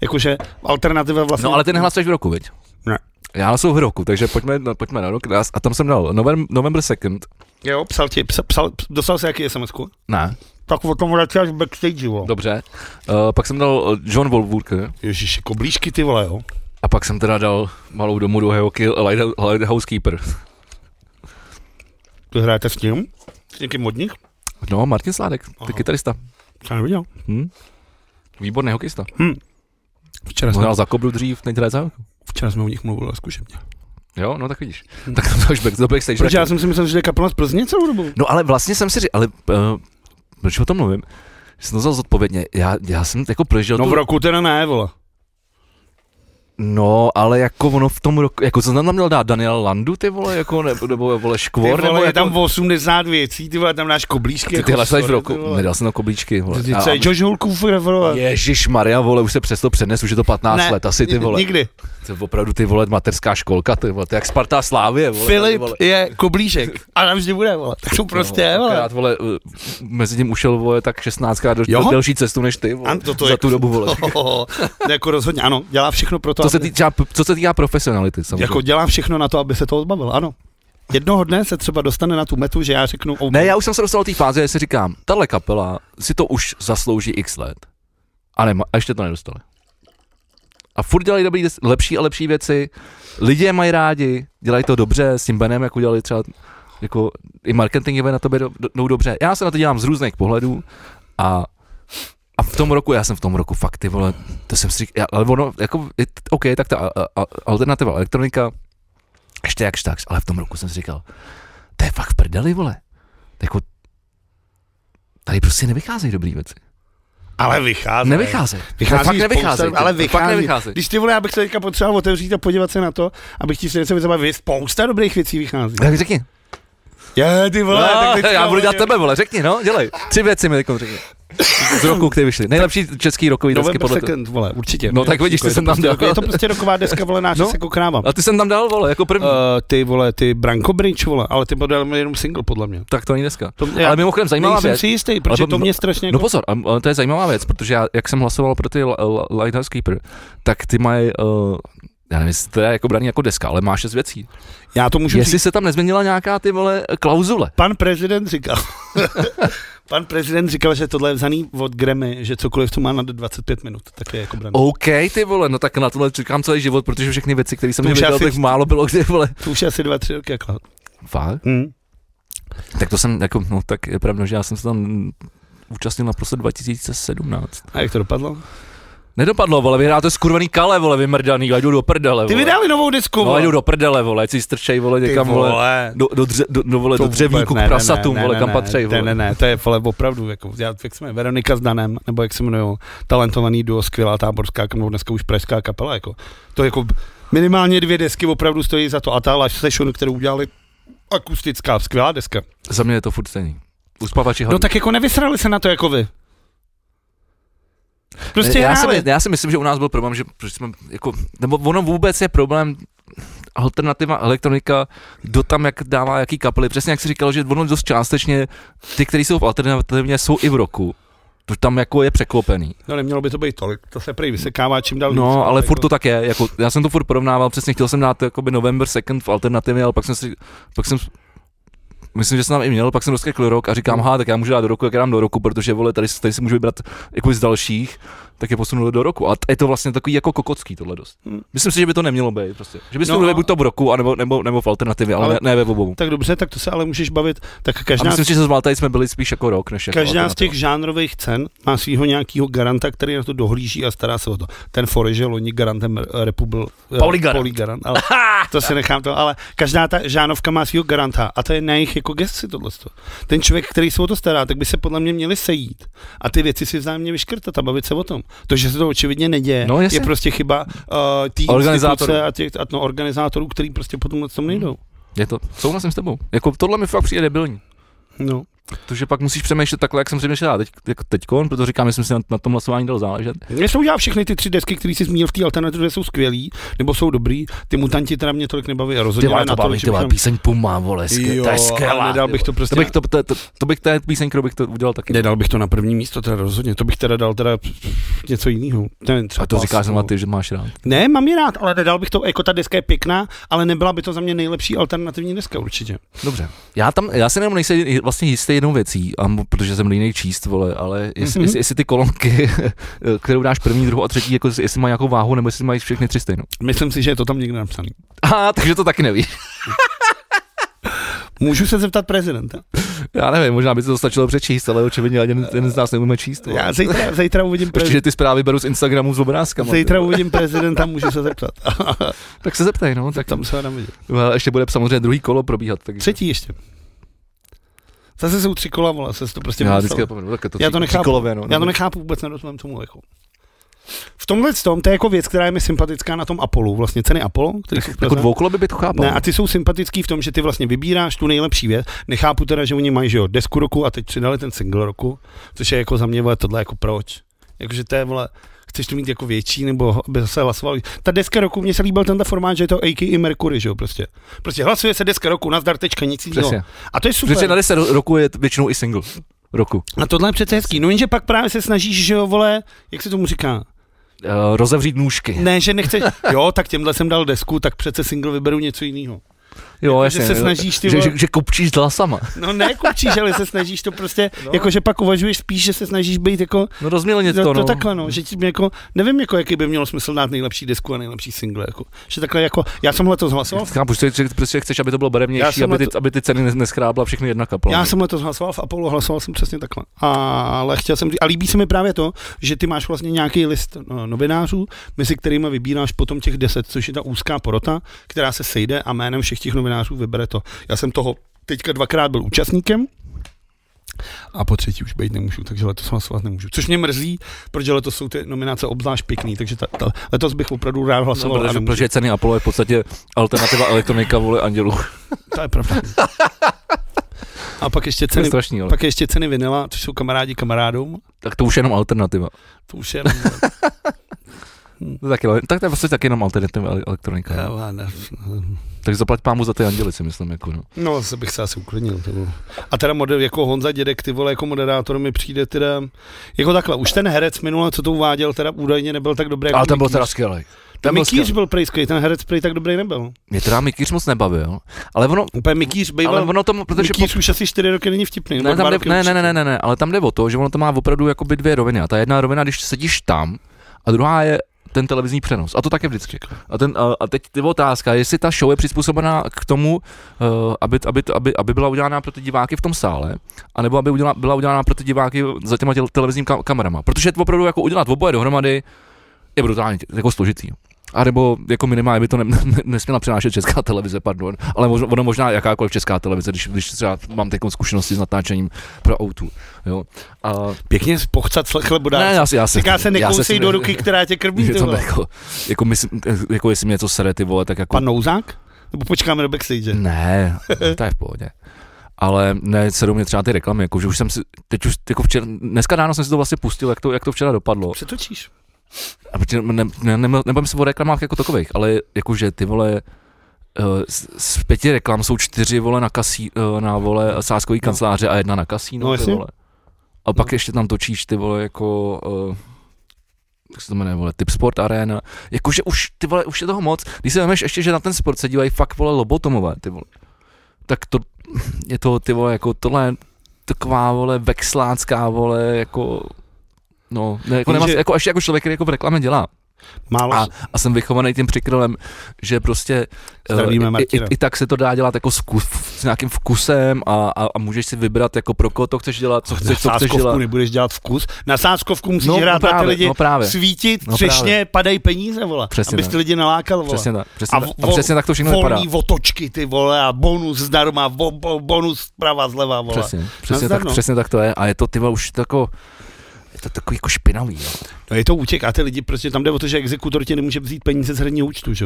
Jakože alternativa vlastně... no ale ty nehlasuješ v roku, viď? Ne. Já hlasuju v roku, takže pojďme, no, pojďme na rok. A tam jsem dal November, November 2nd. Jo, psal ti, psal, psal, dostal se jaký sms -ku? Ne, Tak o tom radši až backstage, vole. dobře. Uh, pak jsem dal eh, John Wolfwalker. Ježiši, koblížky ty vole, jo. A pak jsem teda dal malou domů do Heoky Light- Lighthouse Keeper. Ty hrajete s tím? S někým od nich? No, Martin Sládek, ty Aha. kytarista. Jsem neviděl. Hm? Výborný hokejista. Včera jsme, Hrál za Kobru dřív, teď hraje za včera jsme o nich mluvili zkušebně. Jo, no tak vidíš. Tak to už back, do backstage. Protože já jsem si myslel, že je kapela z Plzně celou dobu. No ale vlastně jsem si říkal, ale uh, proč o tom mluvím? Jsem to vzal zodpovědně. Já, já jsem jako prožil No tu, v roku teda ne, vole. No, ale jako ono v tom roku, jako co jsem tam měl dát, Daniel Landu, ty vole, jako, nebo, nebo vole, Ty Škvor, vole, nebo je jako, tam 80 věcí, ty vole, tam dáš koblížky. ty, jako ty hlasuješ v roku, ty nedal jsem na koblíčky, vole. Ty celý Josh Hulkův, vole. Ježíš Maria, vole, už se přesto přenes, už je to 15 Ne, let, asi ty vole. Nikdy. To je opravdu ty vole, materská školka, ty vole, to je jak Sparta Slávě, vole. tady, Filip vole. je koblížek. A tam vždy bude, vole. Tak to prostě je, vole. Akorát, vole, uh, mezi tím ušel, vole, tak 16 krát delší cestu než ty, vole, Ano, to- to za tu dobu, vole. jako rozhodně, ano. Dělá všechno pro to, Co se, týká, co se týká profesionality, samozřejmě. jako dělá všechno na to, aby se to odbavil, ano. Jednoho dne se třeba dostane na tu metu, že já řeknu, OK, Ne, já už jsem se dostal do té fáze, že si říkám, tahle kapela si to už zaslouží x let. A, nema, a ještě to nedostali. A furt dělají dobrý, lepší a lepší věci, lidi je mají rádi, dělají to dobře, s tím Benem, jak udělali třeba, jako i marketingové na tobě do, do, jdou dobře. Já se na to dělám z různých pohledů a a v tom roku, já jsem v tom roku fakt, ty vole, to jsem si říkal, ale ono, jako, OK, tak ta a, a, alternativa elektronika, ještě jakž tak, ale v tom roku jsem si říkal, to je fakt v prdeli, vole. Jako, tady prostě nevycházejí dobrý věci. ale vychází. Nevycházejí. Vychází fakt spousta- nevycházejí. ale Fakt vychází. nevycházejí. Když ty vole, já bych se teďka potřeboval otevřít a podívat se na to, abych ti se něco vyzabavil, spousta dobrých věcí vychází. Tak řekni. Je, ty vole, tak No, teďka, já budu dělat tebe, vole, řekni, no, dělej. Tři věci mi řekni. Z roku, který vyšly. Nejlepší český rokový desky November podle toho. Second, vole, určitě. No, tak vidíš, ty je to jsem tam prostě, dal. Je to prostě roková deska, vole, náš No. se kokrávám. A ty jsem tam dal, vole, jako první. Uh, ty vole, ty Branko Bridge, vole, ale ty byl jenom single, podle mě. Tak to není dneska. To, Ale mimochodem zajímavá nejsem věc. si jistý, protože Ale to- mě strašně No jako... pozor, a- ale to je zajímavá věc, protože já, jak jsem hlasoval pro ty Lighthouse Keeper, tak ty mají, uh, já nevím, jestli to je jako braný jako deska, ale má šest věcí. Já to můžu Jestli říct. se tam nezměnila nějaká ty vole klauzule. Pan prezident říkal, pan prezident říkal, že tohle je vzaný od Grammy, že cokoliv, co má nad 25 minut, tak je jako braný. OK, ty vole, no tak na tohle čekám celý život, protože všechny věci, které jsem To viděl, tak málo bylo, kdy, vole. To už asi dva, tři roky, jako. Fakt? Hm. Tak to jsem, jako, no tak je pravda, že já jsem se tam účastnil naprosto 2017. A jak to dopadlo? Nedopadlo, vole, vyhrál to skurvený kale, vole, vymrdaný, a jdu do prdele, Ty vole. vydali novou disku, No, vole. jdu do prdele, vole, ať si strčej, vole, Ty někam, vole, vole. do, do, dře, do, do, vole, To do dřevníku vůbec k prasatům, ne, vole, ne, kam ne, patřej, Ne, vole. ne, ne, to je vole opravdu, jako, já, jak jsme Veronika s Danem, nebo jak se jmenují, talentovaný duo, skvělá táborská, nebo dneska už pražská kapela, jako, to jako minimálně dvě desky opravdu stojí za to a ta Lash Session, kterou udělali akustická, skvělá deska. Za mě je to furt stejný. Uspavači No tak jako nevysrali se na to jako vy. Prostě já, si, já si myslím, že u nás byl problém, že protože jsme, jako, nebo ono vůbec je problém alternativa elektronika, kdo tam jak dává jaký kapely. Přesně jak si říkal, že ono dost částečně, ty, kteří jsou v alternativně, jsou i v roku. To tam jako je překlopený. No nemělo by to být tolik, to se prý vysekává čím dál víc, No, ale jako- furt to tak je. Jako, já jsem to furt porovnával, přesně chtěl jsem dát jakoby November Second v alternativě, ale pak jsem si, pak jsem Myslím, že jsem tam i měl, pak jsem doskakl rok a říkám, ha, tak já můžu dát do roku, jak já dám do roku, protože vole, tady, tady si můžu vybrat jako z dalších. Tak je posunuli do roku. A je to vlastně takový jako kokocký tohle dost. Hmm. Myslím si, že by to nemělo být prostě. Že bys No a- buď to v roku, anebo, nebo, nebo v alternativě, ale, Ale- ne, ne ve obou. Tak dobře, tak to se ale můžeš bavit. Tak A každá, myslím si, že jsme byli spíš jako rok, než jako každá z těch žánrových cen má svého nějakého garanta, který na to dohlíží a stará se o to. Ten Forage loni garantem eh, Republi... eh, Pauli Garant. Pauli Garant, ale to si nechám to, ale každá ta žánovka má svého garanta a to je na jejich jako gesci tohle. Ten člověk, který se o to stará, tak by se podle mě měli sejít a ty věci si vzájemně vyškrtat a bavit se o tom. To, že se to očividně neděje, No, jasně. je prostě chyba uh, té Organizátorů. a těch a, no, organizátorů, který prostě potom tom nejdou. Je to, souhlasím s tebou. Jako tohle mi fakt přijde debilní. No. Protože pak musíš přemýšlet takhle, jak jsem přemýšlel teď, jako teďkon, protože říkám, že jsem si na, na tom hlasování dal záležet. Mně jsou já všechny ty tři desky, které jsi zmínil v té alternativě, jsou skvělý, nebo jsou dobrý. Ty mutanti teda mě tolik nebaví a Ty rozhodně ne to na to, baví, že ty vole, bychom- píseň Puma, vole, Jo, to je ale skvělá. nedal bych to prostě To bych, to, to, to, to bych té píseň, kterou bych to udělal taky. Nedal bych to na první místo, teda rozhodně. To bych teda dal teda něco jiného. A to říkáš nebo- na ty, že máš rád. Ne, mám ji rád, ale nedal bych to, jako ta deska je pěkná, ale nebyla by to za mě nejlepší alternativní deska určitě. Dobře. Já tam, já si jenom nejsem vlastně jistý jednou věcí, a protože jsem línej číst, vole, ale jestli, Mhm. jestli, jestli ty kolonky, kterou dáš první, druhou a třetí, jako jestli, mají nějakou váhu, nebo jestli mají všechny tři stejnou. Myslím si, že je to tam někde napsaný. A takže to taky neví. Můžu se zeptat prezidenta. Já nevím, možná by to stačilo přečíst, ale očividně ani jeden, jeden z nás neumíme číst. Já zítra, zítra uvidím prezidenta. že ty zprávy beru z Instagramu s obrázkama. Zítra uvidím prezidenta, můžu se zeptat. Tak se zeptej, no. Tak Tam se dám vidět. Ještě bude samozřejmě druhý kolo probíhat. Takže... Třetí ještě. Zase jsou tři kola, vole, se to prostě Já vždycky zapomenu, tak to Já to nechápu. tříkolové, no, Já to nechápu vůbec, nerozumím tomu jako. V tomhle tom, to je jako věc, která je mi sympatická na tom Apollo, vlastně ceny Apollo, který v Jako dvoukolo by to chápal. Ne, a ty jsou sympatický v tom, že ty vlastně vybíráš tu nejlepší věc. Nechápu teda, že oni mají že jo, desku roku a teď přidali ten single roku, což je jako za mě vole, tohle jako proč. Jakože to je vole, chceš to mít jako větší, nebo aby zase hlasovali. Ta deska roku, mně se líbil tento formát, že je to AK i Mercury, že jo, prostě. Prostě hlasuje se deska roku, nazdar, tečka, nic jiného. A to je super. Protože na 10 ro- roku je většinou i single roku. A tohle je přece hezký. No jenže pak právě se snažíš, že jo, vole, jak se tomu říká? Uh, rozevřít nůžky. Ne, že nechceš, jo, tak těmhle jsem dal desku, tak přece single vyberu něco jiného. Jo, Jako, že jasně. se snažíš ty že, že, že kopčíš hlasama. No ne kupčíš, ale se snažíš to prostě, No. no. jako že pak uvažuješ spíš, že se snažíš být jako, No rozmělnit to, to, to no. takhle no, že ti jako, nevím jako, jaký by mělo smysl dát nejlepší desku a nejlepší single, jako, že takhle jako, já jsem letos hlasoval, Chápu, že, že prostě chceš, aby to bylo barevnější, aby ty, leto- aby ty ceny nes- neschrábla všechny jedna kapela. já jsem letos hlasoval v Apollo, hlasoval jsem přesně takhle, ale chtěl jsem říct, a líbí se mi právě to, že ty máš vlastně nějaký list no, novinářů, mezi kterými vybíráš potom těch deset, což je ta úzká porota, která se sejde a jménem všech těch novinářů vybere to. Já jsem toho teďka dvakrát byl účastníkem, a po třetí už být nemůžu, takže letos hlasovat nemůžu. Což mě mrzí, protože letos jsou ty nominace obzvlášť pěkný, takže ta, ta, letos bych opravdu rád no, hlasoval. a protože, protože ceny Apollo je v podstatě alternativa elektronika vole andělů. To je pravda. A pak ještě To je ceny, strašný, ale. pak ještě ceny vinila, což jsou kamarádi kamarádům. Tak to už je jenom alternativa. To už je... To taky, tak to je vlastně taky jenom alternativa ele- elektronika. no. Já ne, Tak zaplať pámu za ty anděly, si myslím, jako no. no, zase bych se asi uklidnil. Ty vole. A teda model, jako Honza Dědek, ty vole, jako moderátor mi přijde teda, jako takhle, už ten herec minule, co to uváděl, teda údajně nebyl tak dobrý. jako Ale ten byl teda skvělý. Ten byl Mikýř byl prej skvělý, ten herec prej tak dobrý nebyl. Mě teda Mikýř moc nebavil, ale ono, Úplně Mikýř ale býval, ono to, protože Mikýř už asi čtyři roky není vtipný. Ne, tam ne, určitě. ne, ne, ne, ne, ale tam jde o to, že ono to má opravdu jakoby dvě roviny. A ta jedna rovina, když sedíš tam, a druhá je ten televizní přenos. A to také vždycky. A, ten, a, a teď ty otázka, jestli ta show je přizpůsobená k tomu, uh, aby, aby, aby, aby, byla udělána pro ty diváky v tom sále, anebo aby udělá, byla udělána pro ty diváky za těma televizním kam, kamerama. Protože to opravdu jako udělat oboje dohromady je brutálně jako složitý. A nebo jako minimálně by to ne, ne, nesměla přenášet česká televize, pardon, ale možno, ono možná jakákoliv česká televize, když, když třeba mám teď zkušenosti s natáčením pro O2, jo. A, Pěkně pochcat chlebodář. ne, já si, já si, Říká se nekousej do ruky, která tě krmí, to jako, jako, myslím, jako jestli mě něco sere, ty vole, tak jako... Pan Nouzák? Nebo počkáme do backstage? Ne, to je v pohodě. Ale ne, sedou mě třeba ty reklamy, jako, že už jsem si, teď už, jako včera, dneska ráno jsem si to vlastně pustil, jak to, jak to včera dopadlo. Přetočíš. A protože ne, ne, ne, nebavím se o reklamách jako takových, ale jakože ty vole, eh, z, z pěti reklam jsou čtyři vole na, kasí, eh, na vole sáskový kanceláře a jedna na kasíno, No, ty vole. A pak No. ještě tam točíš ty vole jako, uh, jak se to jmenuje, vole, Tip Sport Arena, jakože už, ty vole, už je toho moc, když si vemeš ještě, že na ten sport se dívají fakt vole lobotomové, ty vole, tak to, je to ty vole, jako tohle, taková vole vexlácká vole, jako No, ne, jako, nemá, jako, ještě jako člověk, který jako v reklamě dělá. Málo. A, a jsem vychovaný tím přikryvem, že prostě Zdravíme i, i, i, tak se to dá dělat jako s, kus, s nějakým vkusem a, a, a můžeš si vybrat jako pro koho to chceš dělat, co na chceš, co chceš dělat. nebudeš dělat vkus. Na sázkovku musíš No, hrát no na ty právě, lidi, no právě. svítit, No třešně, právě. padají peníze, vole. Přesně abys tak. ty lidi nalákal, vole. Přesně tak, přesně, A vo- a přesně tak to všechno vypadá. Otočky, ty vole, a bonus zdarma, bo, bo, bonus zprava, zleva, vole. Přesně, přesně, tak, no. přesně tak to je. A je to ty už jako, je to takový jako špinavý. Jo. No je to útěk a ty lidi prostě tam jde o to, že exekutor ti nemůže vzít peníze z herního účtu, že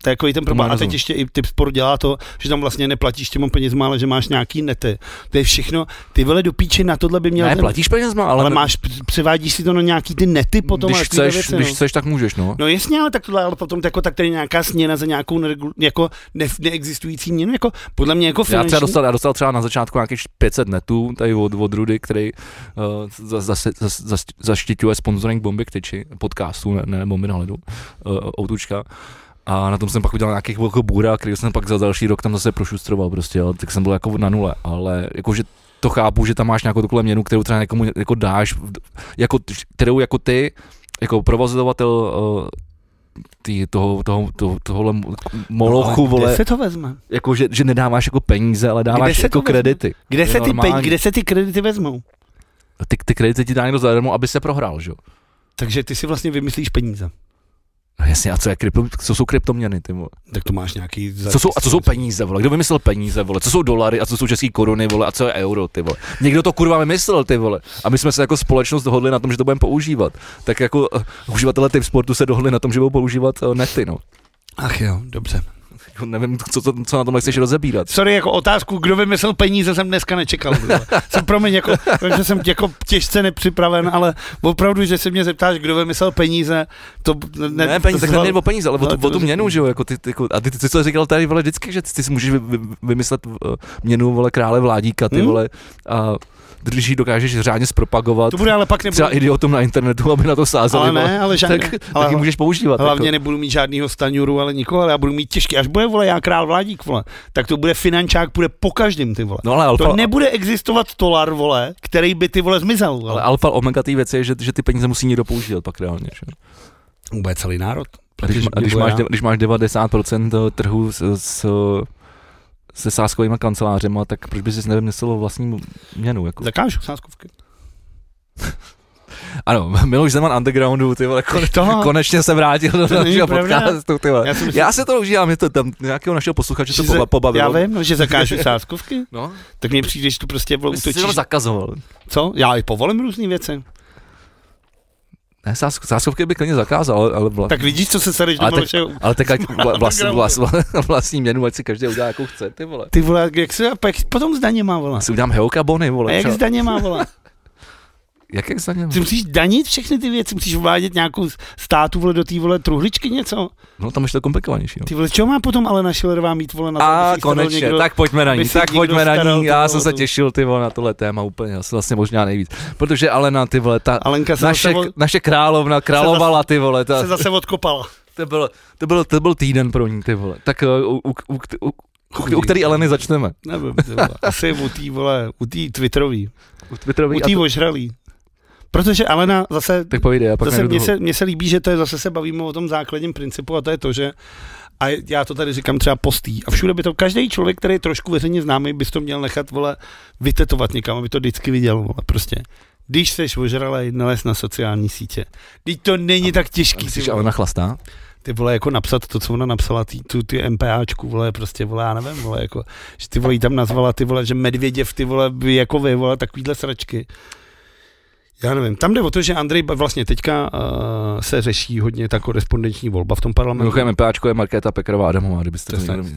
jo? To je jako i ten problém. A teď ještě i typ sport dělá to, že tam vlastně neplatíš těma penězma, ale že máš nějaký nety. To je všechno. Ty vole do píči na tohle by měl Ne, ten, platíš penězma, ale, ale máš, přivádíš si to na nějaký ty nety potom. když chceš, věci, když no. chceš, tak můžeš, no. No jasně, ale tak tohle, ale potom jako tak tady nějaká směna za nějakou neregul, jako ne, neexistující měnu, jako podle mě jako Já finanční. třeba dostal, já dostal třeba na začátku nějakých 500 netů tady od, od Rudy, který uh, za, za, za, za, zaštiťuje sponsoring Bomby k tyči, podcastu, ne, ne Bomby na ledu, uh, Outučka. A na tom jsem pak udělal nějakých velkou bůra, který jsem pak za další rok tam zase prošustroval prostě, ale tak jsem byl jako na nule, ale jakože to chápu, že tam máš nějakou takovou měnu, kterou třeba někomu jako dáš, jako, kterou jako ty, jako provozovatel uh, tý, toho, toho, toho, tohohle molochu, No, ale vole, Kde se to vezme? jako, že, že nedáváš jako peníze, ale dáváš se jako kredity. Kde se, ty peníze, kde se ty kredity vezmou? Ty, ty kredity ti dá někdo zadarmo, aby se prohrál, že jo? Takže ty si vlastně vymyslíš peníze. No jasně, a co, je krypto, co jsou kryptoměny, ty vole? Tak to máš nějaký... Co jsou, a co jsou peníze, vole? Kdo vymyslel peníze, vole? Co jsou dolary a co jsou české koruny, vole? A co je euro, ty vole? Někdo to kurva vymyslel, ty vole. A my jsme se jako společnost dohodli na tom, že to budeme používat. Tak jako uh, uživatelé typ sportu se dohodli na tom, že budou používat uh, nety, no. Ach jo, dobře. Jako nevím, co, co, co na tomhle chceš rozebírat. Sorry, jako otázku, kdo vymyslel peníze, jsem dneska nečekal. jsem promiň, jako, vím, že jsem jako těžce nepřipraven, ale opravdu, že se mě zeptáš, kdo vymyslel peníze, to... Ne, ne peníze, tak to- o peníze, ale o tu, to o tu měnu, že jo, jako ty, ty, jako, a ty, ty, ty co říkal tady, vole, vždycky, že ty, si můžeš vy, vy, vymyslet uh, měnu, vole, krále vládíka, ty Hmm? vole, a když ji dokážeš řádně zpropagovat, To bude ale pak nebudu... třeba idiotům na internetu, aby na to sázeli, Ale ne, ale žádný, tak, ale tak ji můžeš používat. Hlavně jako. nebudu mít žádnýho staňuru, ale nikoho, ale já budu mít těžký. Až bude, vole, já král vládík, vole, tak to bude finančák, bude po každém, ty vole. No ale alfa, To nebude existovat tolar, vole, který by ty vole zmizel. Vole. ale alfa omega té věci je, že, že ty peníze musí někdo používat pak reálně. Že? Vůbec celý národ. A když, a když, bude máš, když máš 90% trhu s, s, se sáskovými kancelářema, tak proč bys si nevymyslel vlastní měnu? Jako? Zakážu sáskovky. Ano, Miloš Zeman Undergroundu, ty vole, kon, To, konečně se vrátil do našeho podcastu, ty vole. já, myslím, Já se to užívám, je to tam nějakého našeho posluchače to poba- pobavilo. já vím, no, že zakážu sáskovky, No, tak mně přijde, že tu prostě vole, ty jsi to zakazoval. Co? Já i povolím různé věci. Ne, sás, sáskovky by klidně zakázal, ale, ale, vla, Tak vidíš, co se do Ale tak- ale tak ať vla, vlast, Undergroundu. vlast, vlast, vlastní měnu, ať si každý udělá, jakou chce, ty vole. Ty vole, jak se, jak potom zdaně má, vole. Já si udělám Heoka Bony, A vole. jak zdaně má, vole? Jak, jak za něm? Ty musíš danit všechny ty věci, musíš uvádět nějakou státu, vole, do té, vole, truhličky něco. No tam je to komplikovanější. jo. Ty vole, čeho má potom Alena Schillerová mít, vole, na to, A konečně, někdo, tak pojďme na ní, tak pojďme na ní, já jsem se těšil, ty vole, na tohle téma úplně, asi vlastně možná nejvíc. Protože Alena, ty vole, ta, Alenka se, naše, od, naše královna královala, ty vole, ta, se zase odkopala. to, byl, to, byl, to byl týden pro ní, ty vole. Tak uh, u, u, u, u, u, u který Aleny začneme? Nevím, ty vole. Asi u té, vole, u té Twitterový. U Twitterový? U to- ožralý. Protože Alena zase, Tak povídej, já pak zase mně druhou. se, mně se líbí, že to je, zase se bavíme o tom základním principu a to je to, že a já to tady říkám třeba postý. A všude by to, každý člověk, který je trošku veřejně známý, bys to měl nechat, vole, vytetovat někam, aby to vždycky viděl, vole, prostě. Když jsi ožralej, nalez na sociální sítě. Teď to není tak těžký. Ty Myslíš, vole, Alena chlastá? ty vole, jako napsat to, co ona napsala, ty, tu, ty MPAčku, vole, prostě, vole, já nevím, vole, jako, že ty vole, jí tam nazvala, ty vole, že Medvěděv, ty vole, by jako vy, vole, takovýhle sračky. Já nevím, tam jde o to, že Andrej vlastně teďka uh, se řeší hodně ta korespondenční volba v tom parlamentu. Mimochodem, MPAčko je Markéta Pekarová Adamová, kdybyste to Přesně. někdo...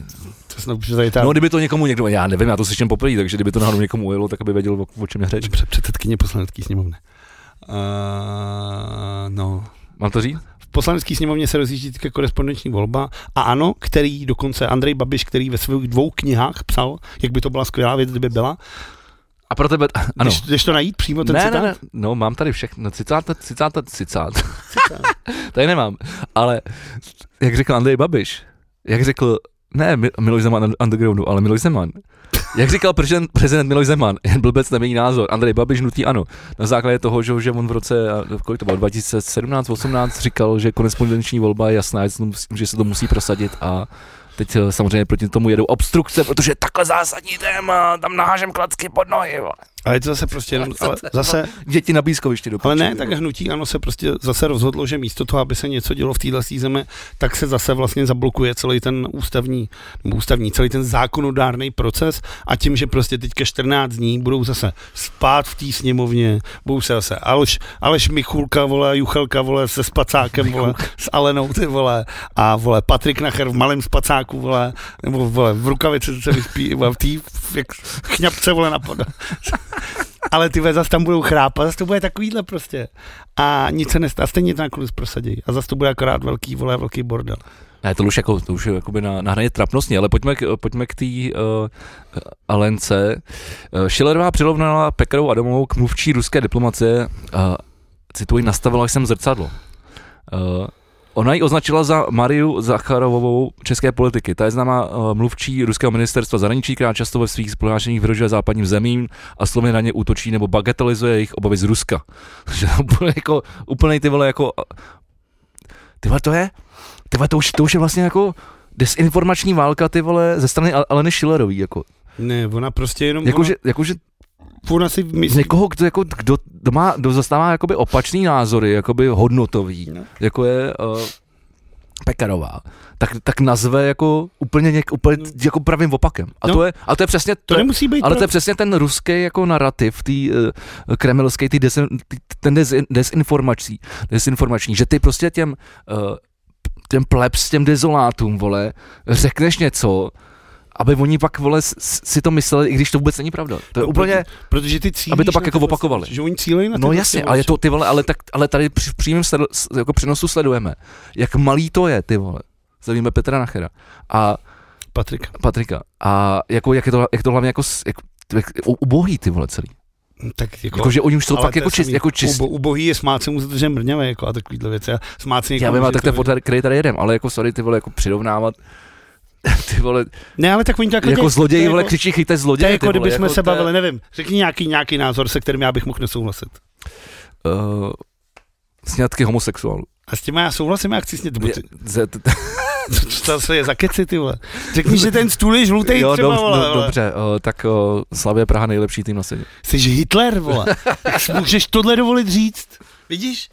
To snad už tady ta No, kdyby to někomu někdo, já nevím, já to slyším poprvé, takže kdyby to náhodou někomu ujelo, tak aby věděl, o, o čem je řeč. před, předsedkyně poslanecké sněmovny. Uh, no, Mám to říct? v poslanecké sněmovně se rozjíždí teďka korespondenční volba a ano, který dokonce Andrej Babiš, který ve svých dvou knihách psal, jak by to byla skvělá věc, kdyby byla. A pro tebe, ano. Jdeš, jdeš to najít přímo ten ne, citát? ne, ne, no mám tady všechno, citát, citát, citát, tady nemám, ale jak řekl Andrej Babiš, jak řekl, ne Mi- Miloš Zeman undergroundu, ale Miloš Zeman, Jak říkal prezident, prezident Miloš Zeman, jen blbec nemění názor. Andrej Babiš nutí ano. Na základě toho, že, že on v roce, kolik to bylo, 2017-18 říkal, že korespondenční volba je jasná, že se to musí prosadit a Teď eh, samozřejmě proti tomu jedou obstrukce, protože takhle zásadní téma, tam nahážem klacky pod nohy. Vole. Ale je to zase prostě jenom, ale zase... Děti na blízkovišti do Ale ne, tak hnutí ano se prostě zase rozhodlo, že místo toho, aby se něco dělo v téhle zemi, tak se zase vlastně zablokuje celý ten ústavní, nebo ústavní, celý ten zákonodárný proces a tím, že prostě teďka 14 dní budou zase spát v té sněmovně, budou se zase Aleš, Aleš Michulka, vole, Juchelka, vole, se spacákem, vole, s Alenou, ty vole, a vole, Patrik Nacher v malém spacáku, vole, nebo vole, v rukavici se vyspí, vole, v té, jak chňapce, vole, napadá ale ty zase tam budou chrápat, zase to bude takovýhle prostě. A nic se nestá, stejně to nakonec prosadí. A zase to bude akorát velký, vole, velký bordel. Ne, to už, jako, to už je jakoby na, na hraně trapnostní, ale pojďme, k, pojďme k té uh, Alence. Uh, Schillerová přirovnala Pekarovou Adamovou k mluvčí ruské diplomacie, uh, cituji, nastavila jsem zrcadlo. Uh, Ona ji označila za Mariu Zacharovou české politiky. Ta je známá uh, mluvčí ruského ministerstva zahraničí, která často ve svých prohlášeních vyhrožuje západním zemím a slovy na ně útočí nebo bagatelizuje jejich obavy z Ruska. Že úplně jako, úplně ty vole jako, ty vole to je, ty vole to už, to už je vlastně jako desinformační válka ty vole ze strany Aleny Schillerový jako. Ne, ona prostě jenom... Jakože, jakože ona si myslí... Někoho, kdo, jako, kdo, kdo, má, kdo zastává jakoby opačný názory, jakoby hodnotový, no. jako je uh, Pekarová, tak, tak nazve jako úplně, něk, úplně no. jako pravým opakem. A, no. to je, a to je přesně to, to nemusí být ale prav... to je přesně ten ruský jako narrativ, tý, uh, kremelský, tý desin, tý, ten des, desinformační, desinformační, že ty prostě těm uh, těm plebs, těm dezolátům, vole, řekneš něco, aby oni pak, vole, si to mysleli, i když to vůbec není pravda. To je no, úplně, protože ty cílíš aby to pak jako opakovali. Že oni cílejí na No jasně, ale je to ty vole, ale, tak, ale tady při přímém sledu, jako přenosu sledujeme, jak malý to je, ty vole. Zavíme Petra Nachera. A Patrika. Patrika. A jako, jak, je to, jak to hlavně jako, jak, jak, ubohý ty vole celý. Tak jako, jako, že oni už jsou fakt jako, čist, jako čist. Ubo, ubohý je smáce mu že mrňavé, jako a takovýhle věci. A smáce Já vím, tak to je fotr, který tady jedem, ale jako sorry, ty vole, jako přirovnávat ty vole. Ne, ale tak oni to jako zloději, vole, jako, křičí, chyťte zloděje. To je jako, kdyby jsme jako se bavili, nevím, řekni nějaký, nějaký názor, se kterým já bych mohl nesouhlasit. Uh, sňatky homosexuálů. A s tím já souhlasím, já chci snět. Co to je za keci, ty vole? Řekni, že ten stůl je žlutý jo, třeba, vole, do, Dobře, uh, tak uh, Slavě Praha nejlepší tým na světě. Jsi Hitler, vole. Jak můžeš tohle dovolit říct? Vidíš?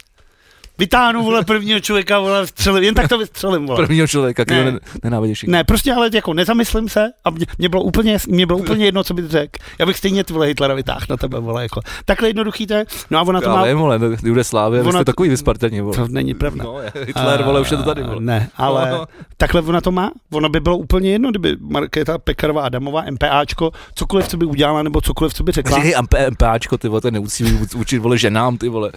Vytáhnu, vole, prvního člověka, vole, vstřelím, jen tak to vystřelím, vole. Prvního člověka, který ne. nenávidíš. Ne, prostě ale jako nezamyslím se a mě, mě bylo úplně, mě bylo úplně jedno, co bych řekl. Já bych stejně ty vole Hitlera vytáhl na tebe, vole, jako. Takhle jednoduchý to je. No a ona to Já má... Vím, vole, Jugoslávie, vy jste takový vyspartaní, vole. To není pravda. No, Hitler, vole, už je to tady, vole. Ne, ale no. takhle ona to má. Ono by bylo úplně jedno, kdyby Markéta Pekarová Adamová, MPAčko, cokoliv, co by udělala, nebo cokoliv, co by řekla. Říkej MPAčko, ty vole, to nemusí učit, vole, ženám, ty vole.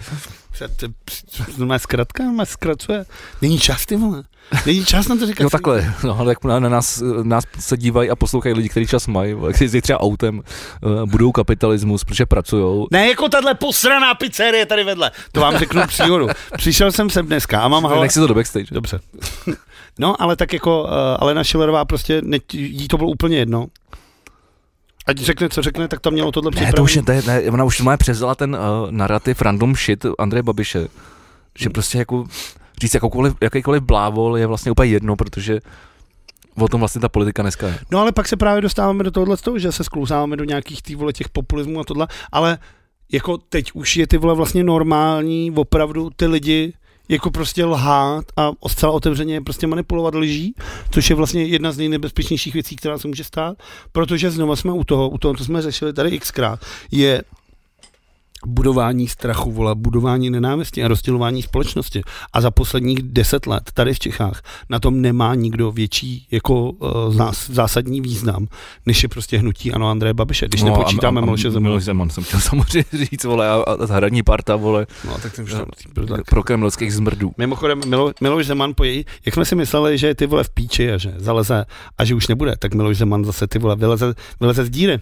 Má zkratka, má zkracuje. Není čas, ty vole. Není čas na to říkat. No takhle, no, ale jak na, na nás, nás se dívají a poslouchají lidi, kteří čas mají, kteří jezdí třeba autem, uh, budou kapitalismus, protože pracují. Ne, jako tahle posraná pizzerie tady vedle. To vám řeknu příhodu. Přišel jsem sem dneska a mám hala... Nech si to do backstage. Dobře. No, ale tak jako uh, Alena Schillerová prostě, ne, jí to bylo úplně jedno. Ať řekne, co řekne, tak to mělo tohle připravené. Ne, to už je, ne, ne, ona už má převzala ten uh, narrativ random shit Andreje Babiše. Že prostě jako říct jakoukoliv, jakýkoliv blávol je vlastně úplně jedno, protože o tom vlastně ta politika dneska je. No ale pak se právě dostáváme do tohohle toho, že se sklouzáváme do nějakých tý vole těch populismů a tohle, ale jako teď už je ty vole vlastně normální opravdu ty lidi jako prostě lhát a zcela otevřeně prostě manipulovat lží, což je vlastně jedna z nejnebezpečnějších věcí, která se může stát, protože znovu jsme u toho, u toho, co jsme řešili tady xkrát, je budování strachu, vole, budování nenávisti a rozdělování společnosti. A za posledních deset let tady v Čechách na tom nemá nikdo větší jako uh, zás, zásadní význam, než je prostě hnutí ano Andreje Babiše, když no, nepočítáme Miloše Zemana. Miloš Zeman jsem chtěl samozřejmě říct, vole, a, a hradní parta, vole, no, tak už tam, pro kremlských zmrdů. Mimochodem, Milo, Miloš Zeman po její, jak jsme si mysleli, že ty vole v píči a že zaleze a že už nebude, tak Miloš Zeman zase ty vole vyleze, vyleze z díry.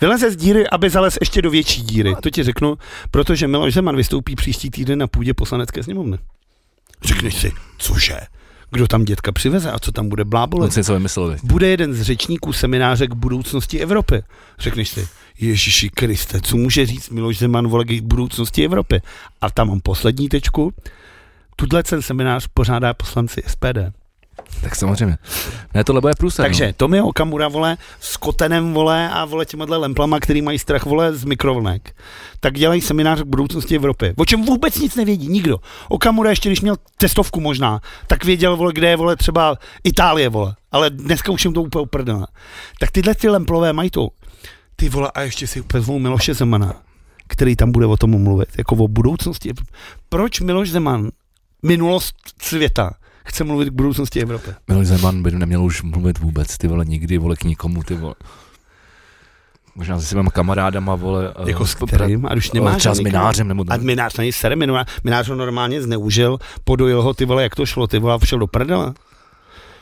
Vyleze z díry, aby zalez ještě do větší díry. To ti řeknu, protože Miloš Zeman vystoupí příští týden na půdě poslanecké sněmovny. Řekneš si, cože? Kdo tam dětka přiveze a co tam bude blábolet? Si něco vymyslel. Bude jeden z řečníků semináře k budoucnosti Evropy. Řekneš si, Ježíši Kriste, co může říct Miloš Zeman vole k budoucnosti Evropy? A tam mám poslední tečku. Tuhle ten seminář pořádá poslanci SPD. Tak samozřejmě. Ne, tohle bude průser. Takže Tomi Okamura, vole, s Kotenem, vole, a vole těma lemplama, který mají strach, vole, z mikrovlnek, tak dělají seminář k budoucnosti Evropy. O čem vůbec nic nevědí, nikdo. Okamura ještě, když měl testovku možná, tak věděl, vole, kde je, vole, třeba Itálie, vole. Ale dneska už jim to úplně uprdele. Tak tyhle ty lemplové mají to. Ty vole, a ještě si pozvou Miloše Zemana, který tam bude o tom mluvit, jako o budoucnosti. Proč Miloš Zeman, minulost světa, chce mluvit k budoucnosti Evropy. Miloš Zeman by neměl už mluvit vůbec, ty vole, nikdy, vole, k nikomu, ty vole. Možná se svým kamarádama, vole. Eh, jako s kterým? A už nemá Třeba s minářem. Nebo a minář na něj sere, minář, minář ho normálně zneužil, podojil ho, ty vole, jak to šlo, ty vole, všel do prdele.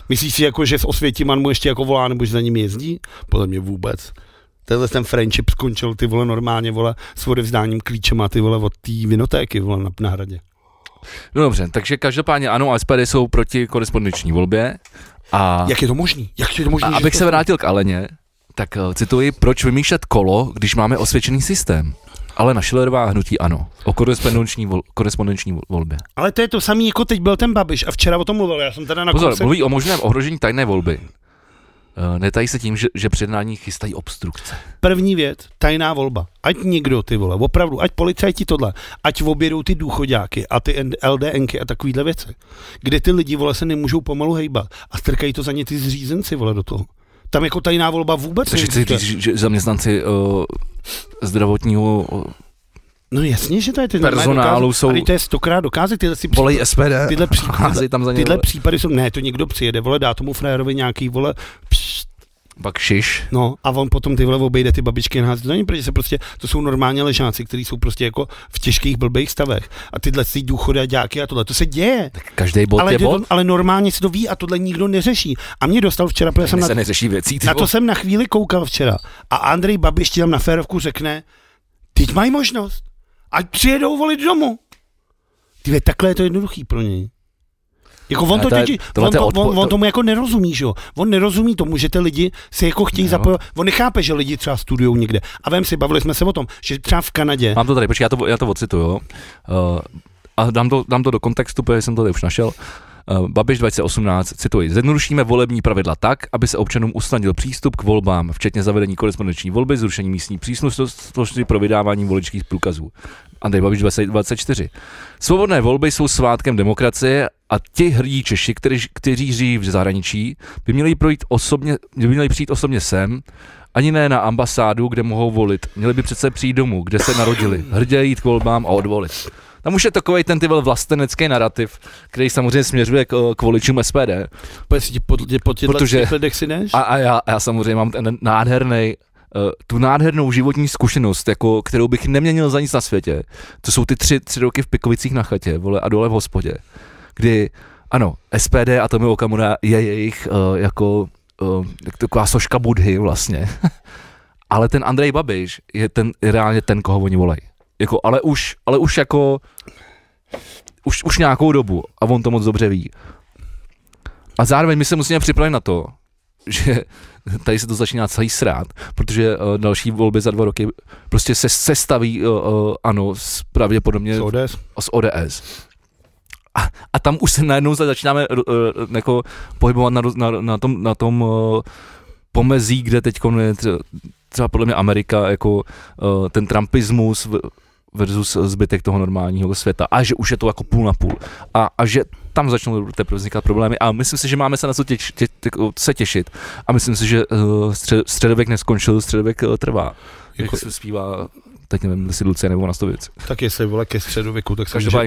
Myslíš si, jako, že v Osvětiman mu ještě jako volá, nebo že za ním jezdí? Podle mě vůbec. Tenhle ten friendship skončil, ty vole, normálně, vole, s odevzdáním klíčema, ty vole, od té vinotéky, vole, na, na hradě. No dobře, takže každopádně ano, SPD jsou proti korespondenční volbě. A, Jak je to možný? Jak je to možný? a abych se vrátil k Aleně, tak uh, cituji, proč vymýšlet kolo, když máme osvědčený systém? Ale na Schillerová hnutí ano, o korespondenční, vol, korespondenční volbě. Ale to je to samý, jako teď byl ten Babiš a včera o tom mluvil, já jsem teda na Pozor, kousek... mluví o možném ohrožení tajné volby. Uh, netají se tím, že, že před ní chystají obstrukce. První věc, tajná volba. Ať někdo, ty vole, opravdu, ať policajti tohle, ať obědou ty důchodáky a ty LDNky a takovýhle věci, kde ty lidi, vole, se nemůžou pomalu hejbat a strkají to za ně ty zřízenci, vole, do toho. Tam jako tajná volba vůbec Takže chci říct, že zaměstnanci uh, zdravotního uh, No jasně, že to je ty personálu jsou... Ale to je stokrát dokázat, tyhle si případy, SPD tyhle, případy, tam za ně, tyhle případy jsou, ne, to někdo přijede, vole, dá tomu frérovi nějaký, vole, pš, pak šiš. No a on potom ty vole obejde ty babičky a hází do ní, protože se prostě, to jsou normálně ležáci, kteří jsou prostě jako v těžkých blbých stavech. A tyhle ty důchody a děláky a tohle, to se děje. Tak každý bod ale, je bod. To, ale normálně se to ví a tohle nikdo neřeší. A mě dostal včera, protože jsem na, se neřeší věcí, na to jsem na chvíli koukal včera. A Andrej Babiš ti tam na férovku řekne, teď mají možnost ať přijedou volit domů. Ty takhle je to jednoduchý pro něj. Jako on, to, to, je, on, to, odpo- on, on tomu jako nerozumí, že jo? On nerozumí tomu, že ty lidi se jako chtějí zapojit. On nechápe, že lidi třeba studují někde. A vem si, bavili jsme se o tom, že třeba v Kanadě. Mám to tady, počkej, já to, já to ocituju, jo. Uh, a dám to, dám to do kontextu, protože jsem to tady už našel. Uh, Babiš 2018, cituji, zjednodušíme volební pravidla tak, aby se občanům usnadnil přístup k volbám, včetně zavedení korespondenční volby, zrušení místní příslušnosti pro vydávání voličských průkazů. Andrej Babiš 2024. Svobodné volby jsou svátkem demokracie a ti hrdí Češi, kteří, kteří žijí v zahraničí, by měli, projít osobně, by měli přijít osobně sem, ani ne na ambasádu, kde mohou volit. Měli by přece přijít domů, kde se narodili, hrdě jít k volbám a odvolit. Tam už je takový ten ty vlastenecký narrativ, který samozřejmě směřuje k, k voličům SPD. Protože, a, a já, já samozřejmě mám ten nádherný uh, tu nádhernou životní zkušenost, jako, kterou bych neměnil za nic na světě. To jsou ty tři, tři roky v Pikovicích na chatě, vole, a dole v hospodě, kdy, ano, SPD a Tomi Okamura je jejich uh, jako uh, taková soška budhy vlastně. ale ten Andrej Babiš je ten, je reálně ten, koho oni volají. Jako, ale už, ale už jako, už, už nějakou dobu a on to moc dobře ví. A zároveň my se musíme připravit na to, že tady se to začíná celý srát, protože uh, další volby za dva roky prostě se sestaví, uh, uh, ano, pravděpodobně s ODS. S ODS. A, a tam už se najednou začínáme uh, jako pohybovat na, na, na tom, na tom uh, pomezí, kde teď je třeba podle mě Amerika, jako uh, ten trumpismus versus zbytek toho normálního světa. A že už je to jako půl na půl. A, a že tam začnou teprve vznikat problémy. A myslím si, že máme se na co těš, tě, tě, se těšit. A myslím si, že uh, střed, středověk neskončil, středověk uh, trvá. Jako se zpívá teď nevím, jestli Lucie nebo na věc. Tak jestli vole ke středověku, tak se může,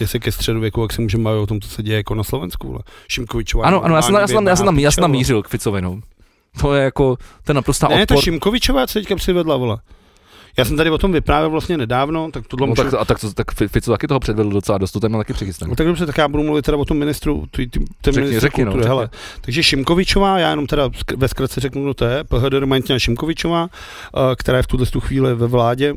jestli ke středověku, jak se můžeme bavit o tom, co se děje jako na Slovensku, vole. Šimkovičová. Ano, ano, já jsem, já jsem, já jsem, tam, já jsem tam mířil k Ficovi, no. To je jako, to je naprostá ne, odpor. ta Šimkovičová se teďka přivedla, vole. Já jsem tady o tom vyprávěl vlastně nedávno, tak tohle no, můžu... tak, a tak, to, tak Fico taky toho předvedl docela dost, to tam taky přichystané. No, tak dobře, tak já budu mluvit teda o tom ministru, ty, ty, ty řekni, ministru řekni, no, kultury, no, hele. Takže Šimkovičová, já jenom teda ve zkratce řeknu, kdo to je, PHD Romantina Šimkovičová, uh, která je v tuhle chvíli ve vládě,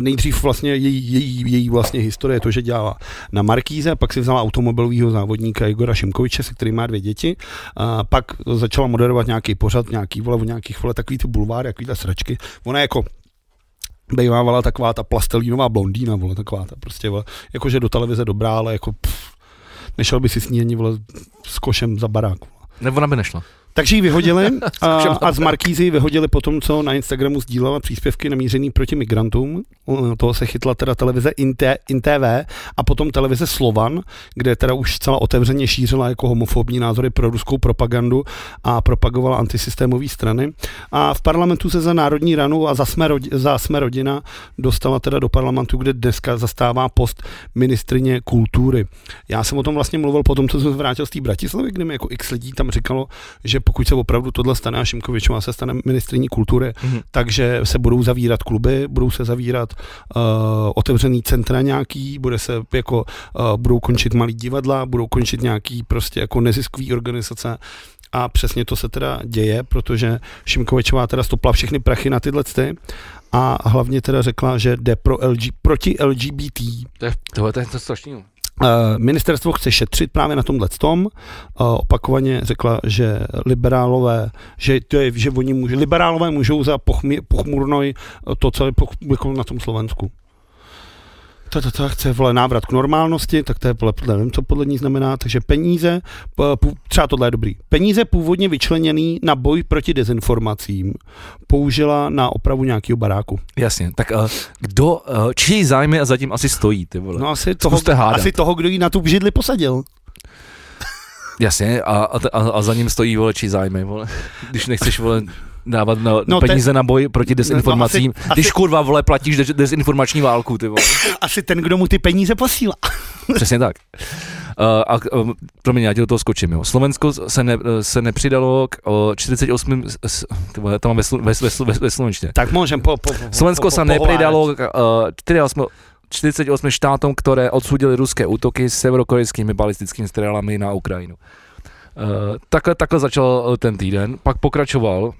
nejdřív vlastně její, její, její vlastně historie to, že dělala na Markíze, pak si vzala automobilového závodníka Igora Šimkoviče, se kterým má dvě děti, uh, pak začala moderovat nějaký pořad, nějaký vole, o nějakých vole, takový ty bulváry, takový ta sračky. Ona jako bejvávala taková ta plastelínová blondýna, vole, taková ta prostě, vole, jakože do televize dobrá, ale jako pff, nešel by si s ní ani vole, s košem za barák. Vole. Nebo ona by nešla. Takže ji vyhodili a, a z Markízy vyhodili po tom, co na Instagramu sdílela příspěvky namířený proti migrantům. Toho se chytla teda televize Inte, InTV a potom televize Slovan, kde teda už celá otevřeně šířila jako homofobní názory pro ruskou propagandu a propagovala antisystémové strany. A v parlamentu se za Národní ranu a za jsme, rodi, za jsme rodina dostala teda do parlamentu, kde dneska zastává post ministrině kultury. Já jsem o tom vlastně mluvil po tom, co jsem se vrátil z té Bratislavy, kde mi jako x lidí tam říkalo, že pokud se opravdu tohle stane a Šimkovičová se stane ministriní kultury, mm-hmm. takže se budou zavírat kluby, budou se zavírat uh, otevřený centra nějaký, bude se jako, uh, budou končit malý divadla, budou končit nějaký prostě jako neziskový organizace a přesně to se teda děje, protože Šimkovičová teda stopla všechny prachy na tyhle ty a hlavně teda řekla, že jde pro LG, proti LGBT. To je, tohle to je to strašný. Eh, ministerstvo chce šetřit právě na tomhle tom. Eh, opakovaně řekla, že liberálové, že, to je, že oni může, liberálové můžou za pochmi, pochmurnoj to, co je jako na tom Slovensku. To, to, to chce vole návrat k normálnosti, tak to je vole, nevím, co podle ní znamená, takže peníze, třeba tohle je dobrý, peníze původně vyčleněný na boj proti dezinformacím použila na opravu nějakého baráku. Jasně, tak uh, kdo, uh, čí zájmy a zatím asi stojí, ty vole? No asi toho, asi toho, kdo jí na tu židli posadil. Jasně, a, a, a za ním stojí vole čí zájmy, vole. Když nechceš vole dávat na, no, peníze ten, na boj proti dezinformacím, no, asi, když asi, kurva vole platíš dezinformační válku, ty vole. Asi ten, kdo mu ty peníze posílá. Přesně tak. Uh, a uh, promiň, já ti do toho skočím. Jo. Slovensko se, ne, se nepřidalo k uh, 48. Tyhle, to mám ve, ve, ve, ve, ve slovenštině. Tak můžem po, po, Slovensko po, po, se nepřidalo k uh, 48 štátům, které odsudili ruské útoky s severokorejskými balistickými střelami na Ukrajinu. Uh, takhle, takhle začal ten týden, pak pokračoval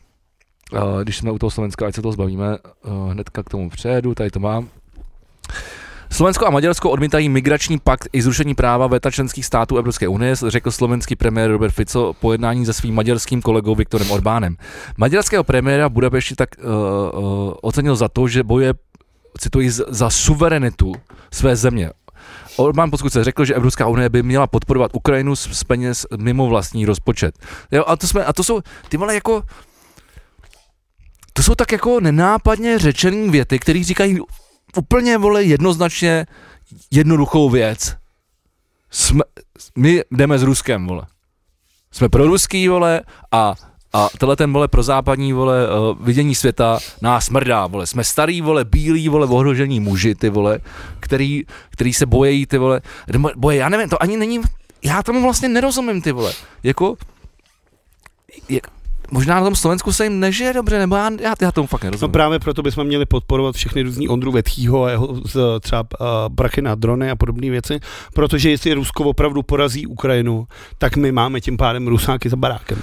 když jsme u toho Slovenska, ať se to zbavíme, uh, hnedka k tomu přejdu, tady to mám. Slovensko a Maďarsko odmítají migrační pakt i zrušení práva veta členských států Evropské unie, řekl slovenský premiér Robert Fico po jednání se svým maďarským kolegou Viktorem Orbánem. Maďarského premiéra Budapešti tak uh, uh, ocenil za to, že boje, cituji, za suverenitu své země. Orbán pokud se řekl, že Evropská unie by měla podporovat Ukrajinu z, peněz mimo vlastní rozpočet. Jo, a to, jsme, a to jsou, ty vole, jako, to jsou tak jako nenápadně řečený věty, které říkají úplně, vole, jednoznačně jednoduchou věc. Jsme, my jdeme s Ruskem, vole. Jsme pro ruský, vole, a a tenhle ten, vole, pro západní, vole, uh, vidění světa nás mrdá, vole. Jsme starý, vole, bílí, vole, ohrožení muži, ty, vole, který, který se bojejí, ty, vole. Boje, já nevím, to ani není, já tomu vlastně nerozumím, ty, vole. Jako, jak, možná na tom Slovensku se jim nežije dobře, nebo já, já, já tomu fakt nerozumím. No právě proto bychom měli podporovat všechny různý Ondru Vetchýho a jeho z, třeba uh, brachy na drony a podobné věci, protože jestli Rusko opravdu porazí Ukrajinu, tak my máme tím pádem Rusáky za barákem.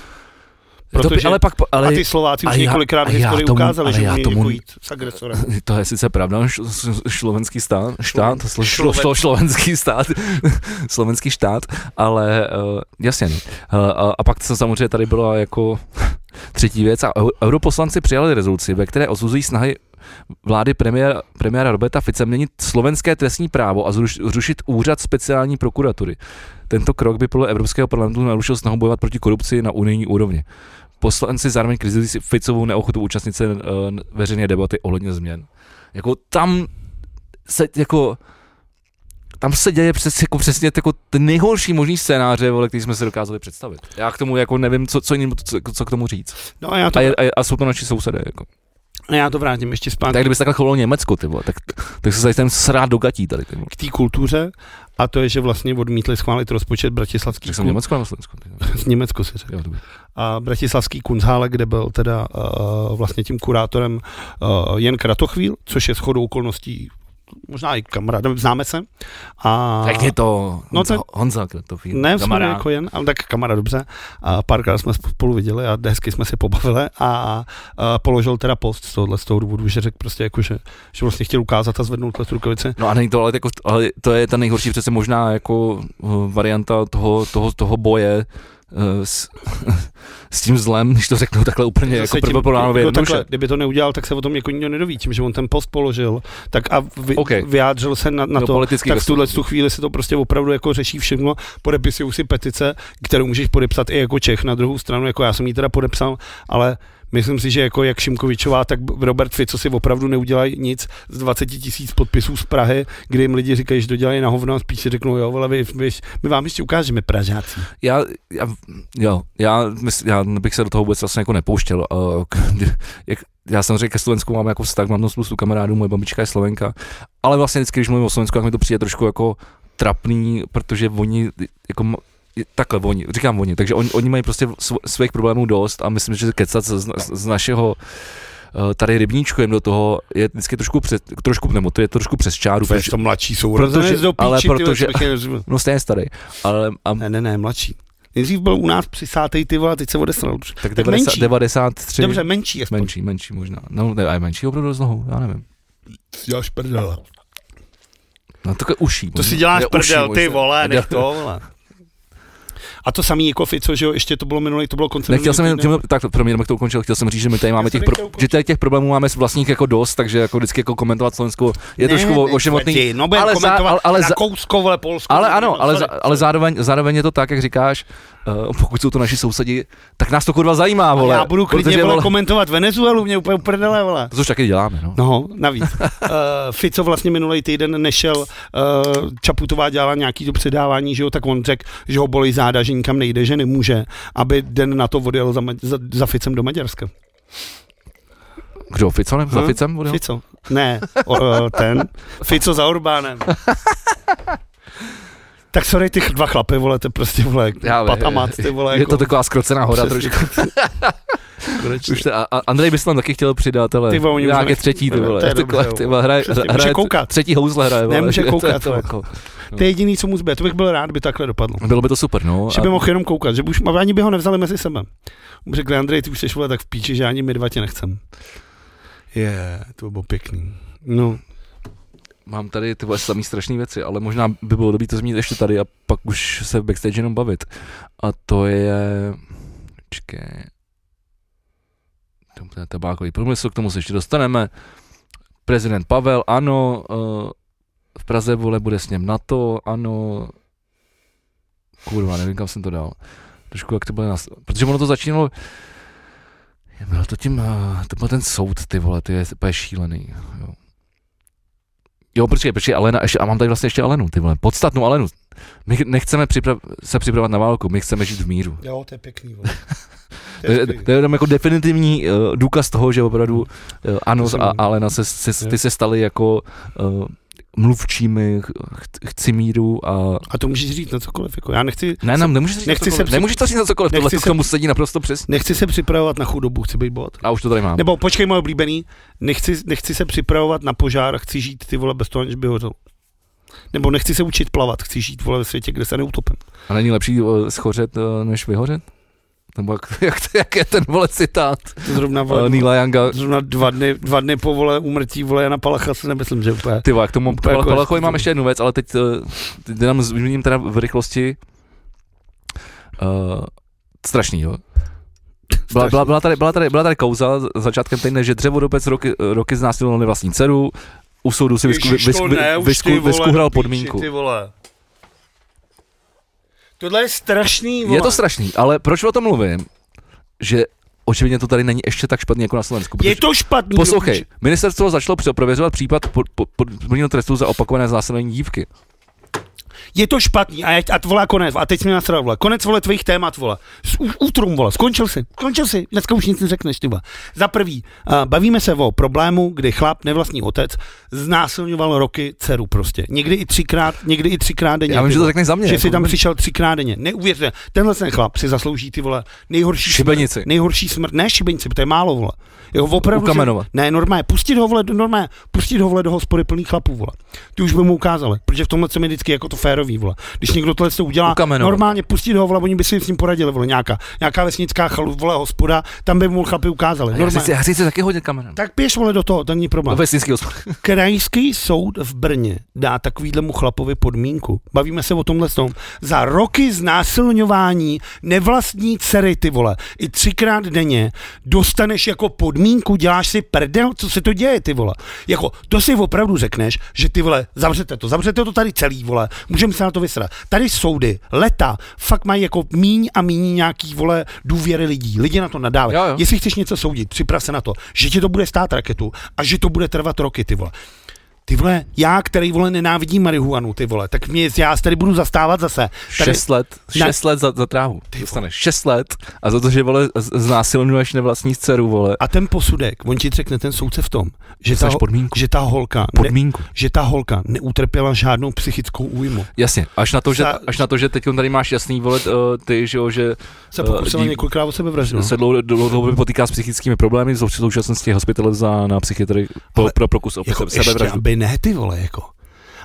Protože, ale pak, ale, a ty Slováci už několikrát v historii tomu, ukázali, že umí tomu, jít s agresorem. To je sice pravda, slovenský stát, štát, slo, šlo, šlo, slovenský stát, slovenský štát, ale uh, jasně. Uh, a, a pak to samozřejmě tady byla jako třetí věc a europoslanci přijali rezoluci, ve které osuzují snahy vlády premiéra, premiéra Roberta Fice měnit slovenské trestní právo a zrušit úřad speciální prokuratury. Tento krok by podle Evropského parlamentu narušil snahu bojovat proti korupci na unijní úrovni. Poslanci zároveň kritizují Ficovou neochotu účastnit se uh, veřejné debaty ohledně změn. Jako tam se jako tam se děje přes, jako přesně jako ten nejhorší možný scénáře, vole, který jsme si dokázali představit. Já k tomu jako nevím, co, co, co, co k tomu říct. No a, já to... a, a, a jsou to naši sousedé. Jako. A já to vrátím ještě zpátky. Tak kdyby se takhle chovalo Německo, ty vole, tak, tak se tady srát do gatí tady. Ty K té kultuře a to je, že vlastně odmítli schválit rozpočet bratislavský. Řekl jsem Německo nebo Slovensko? Německo si řekl. A bratislavský Kunzhále, kde byl teda uh, vlastně tím kurátorem uh, Jen Kratochvíl, což je shodou okolností možná i kamarád, známe se. A, Jak je to No Honza, to- Honza Kratochvíl, ne, jsme kamarád. jako jen, ale tak kamarád dobře. A párkrát jsme spolu viděli a hezky jsme si pobavili a, a položil teda post z tohohle z toho důvodu, že řekl prostě jako, že, že vlastně chtěl ukázat a zvednout tu rukavici. No a není to, ale, jako, ale to je ta nejhorší přece možná jako uh, varianta toho, toho, toho boje s, s tím zlem, když to řeknu takhle úplně Zase jako takhle, jednoduše. kdyby to neudělal, tak se o tom jako nikdo nedoví, tím, že on ten post položil, tak a vy, OK. vyjádřil se na, na No, to, politický tak v tuhle tu chvíli se to prostě opravdu jako řeší všechno, podepisují si petice, kterou můžeš podepsat i jako Čech na druhou stranu, jako já jsem ji teda podepsal, ale myslím si, že jako jak Šimkovičová, tak Robert Fico si opravdu neudělají nic z 20 tisíc podpisů z Prahy, kdy jim lidi říkají, že to dělají na hovno a spíš si řeknou, jo, ale vy, vy, my vám ještě ukážeme Pražáci. Já, já, jo, já, mysl, já bych se do toho vůbec vlastně jako nepouštěl. Uh, jak, já samozřejmě ke Slovensku mám jako vztah, mám tam spoustu kamarádů, moje babička je Slovenka, ale vlastně vždycky, když mluvím o Slovensku, tak mi to přijde trošku jako trapný, protože oni jako takhle oni, říkám oni, takže oni, oni mají prostě sv- svých problémů dost a myslím, že kecat z, z, z našeho eh, tady rybníčku jim do toho je vždycky trošku přes, trošku, nebo to je trošku přes čáru, To je protože, to mladší jsou Protože- do píči, ale ty vole, protože- rozuměl. no stejně starý, ale a, Ne, ne, ne, mladší. Nejdřív byl u nás přisátej ty vole, teď se odesral. tak 90, menší. 93, Dobře, menší aspoň. menší, menší možná, no ne, a menší opravdu s nohou, já nevím. Děláš prdele. No to je uší. To si děláš uší prdel, ty vole, nech to, vole. A to samý jako Fico, že jo, ještě to bylo minulý, to bylo koncem Nechtěl jsem jenom, tak pro mě, to ukončil, chtěl jsem říct, že my tady máme těch, pro, že tady těch problémů máme s vlastních jako dost, takže jako vždycky jako komentovat Slovensko je Ne, trošku ošemotný. No ale za- ale- ale za- Rakousko, vole, Polsko. Ale ano, no, ale, ale zároveň, zároveň je to tak, jak říkáš, uh, pokud jsou to naši sousedi, tak nás to kurva zajímá, vole. já budu klidně, protože, vole, komentovat Venezuelu, mě úplně uprdele, vole. To což taky děláme, no. No, navíc. Uh, Fico vlastně minulý týden nešel, uh, Čaputová dělala nějaký to předávání, že jo, tak on řekl, že ho bolí záda, že nikam nejde, že nemůže, aby den na to odjel za, za, za Ficem do Maďarska. Kdo, Fico, ne? Za Hm? Ficem? Budou? Fico. Ne, o, ten. Fico za Orbánem. Tak sorry, ty dva chlapy, vole, to prostě, vole, Já vím, pat a mat, ty vole, Je jako, to taková skrocená hora Přesně. trošku. konečně. Už to, a, a Andrej bys tam taky chtěl přidat, ale Ty vole, nějaké třetí, ty to je vole. dobře, Takhle, ty vole, hraje, hraje, koukat. třetí houzle hraje, vole. Nemůže To je koukat, to vole. jako, To je jediný, co mu zbyde, to bych byl rád, by takhle dopadlo. Bylo by to super, no. Že by mohl jenom koukat, že by už, ani by ho nevzali mezi sebe. Řekli, Andrej, ty už jsi vole tak v píči, že ani my dva tě nechcem. Je, yeah, to by bylo pěkný. No, Mám tady ty samý strašné věci, ale možná by bylo dobré to zmínit ještě tady a pak už se v backstage jenom bavit. A to je... Čekej. To je tabákový průmysl, k tomu se ještě dostaneme. Prezident Pavel, ano. eh, V Praze vole bude s něm NATO, ano. Kurva, nevím, kam jsem to dal. Trošku jak to bude nas... Protože ono to začínalo... Bylo to tím, eh, to byl ten soud, ty vole, ty je úplně šílený. Jo. Jo, počkej, počkej, Alena, ještě, a mám tady vlastně ještě Alenu, ty vole, podstatnou Alenu. My nechceme připrav, se připravovat na válku, my chceme žít v míru. jo, to je pěkný. Vole. To je, to je jenom jako definitivní uh, důkaz toho, že opravdu uh, Anos jsem- a Alena se, se, ty se staly jako uh, mluvčími, ch- chci míru a... A to můžeš říct na cokoliv. Jako. Já nechci, Ne, nám nemůžeš říct Nechci na cokoliv, se při- nemůžeš to říct na cokoliv, tohle to se- k tomu sedí naprosto přes. nechci se připravovat na chudobu, chci být bohatý. A už to tady mám. Nebo počkej, moje oblíbený, nechci, nechci se připravovat na požár, chci žít ty vole bez toho, než by hořel. Nebo nechci se učit plavat, chci žít vole ve světě, kde se neutopím. A není lepší uh, schořet, uh, než vyhořet? Nebo jak, jak, jak je ten vole citát To zrovna, vole, Neila Younga? zrovna dva dny, dva dny po vole umrtí vole Jana Palacha si nemyslím, že úplně. Ty vole, k tomu Úplně jako- Palachovi mám ještě jednu věc, ale teď, eh, teď jenom zmíním teda v rychlosti. Uh, strašný, jo. Byla, byla, byla, tady, byla, tady, byla tady kauza začátkem týdne, že dřevodobec roky, roky znásilnil nevlastní dceru, u soudu si vysku, Ježiš, vysku, vysku, vole, vyskuhral podmínku. Ty vole. Tohle je strašný, vole. Je to strašný, ale proč o tom mluvím? Že očividně to tady není ještě tak špatný jako na Slovensku. Je to špatný. Poslouchej, ministerstvo začalo pro- prověřovat případ pod, pod, pod, podmíněného trestu za opakované znásilnění dívky. je to špatný a, a vole konec, a teď jsme nasral, vole, konec vole tvých témat, vole, útrum, vole, skončil si, skončil si, dneska už nic neřekneš, ty vole. Za prvý, uh, bavíme se o problému, kdy chlap, nevlastní otec, znásilňoval roky dceru prostě. Někdy i třikrát, někdy i třikrát denně. Já vím, že to řekneš za mě. Že jako si tam přišel třikrát denně. Neuvěřte, tenhle ten chlap si zaslouží ty vole nejhorší Šibenici. Smrt, nejhorší smrt, ne šibenici, to je málo, vole. Jeho opravdu, Ukamenovat. Že, ne, normálně, pustit ho, vole, normálně, pustit ho, vole, do hospody plný chlapů, vole. Ty už by mu ukázali, protože v tomhle se mi vždycky jako to férový, vole. Když někdo tohle to udělá, Ukamenovat. normálně pustit ho, vole, oni by si s ním poradili, vole, nějaká, nějaká vesnická chalu, vole, hospoda, tam by mu chlapi ukázali. Já chci, já chci si taky hodit kamenem. Tak běž, vole, do toho, to není Do problém. vesnický hospod. Krajský soud v Brně dá takovýhlemu chlapovi podmínku. Bavíme se o tomhle tom. Za roky znásilňování nevlastní dcery, ty vole, i třikrát denně dostaneš jako podmínku, děláš si prdel, co se to děje, ty vole. Jako, to si opravdu řekneš, že ty vole, zavřete to, zavřete to tady celý, vole, můžeme se na to vysrat. Tady soudy, leta, fakt mají jako míň a míň nějaký, vole, důvěry lidí. Lidi na to nadávají. Jestli chceš něco soudit, připrav se na to, že ti to bude stát raketu a že to bude trvat roky, ty vole. Ty vole, já, který vole nenávidím marihuanu, ty vole, tak mě, já se tady budu zastávat zase. Tady, Šest let, šest let za, za trávu. Ty Dostaneš šest let a za to, že vole znásilňuješ nevlastní dceru, vole. a ten posudek, on ti řekne ten soudce v tom, že ta, Dostaneš podmínku. že ta holka, ne, Podmínku. že ta holka neutrpěla žádnou psychickou újmu. Jasně, až na to, že, Za- až na to, že teď tady máš jasný, vole, eh, ty, že jo, že Se Eh, pokusila dí- několikrát o sebevraždu. se dlouho- dlouhodobě potýká s psychickými problémy, v současnosti je hospitalizován na psychiatrii Ale pro pokus o Jako sebevraždu. Ne, ty vole, jako.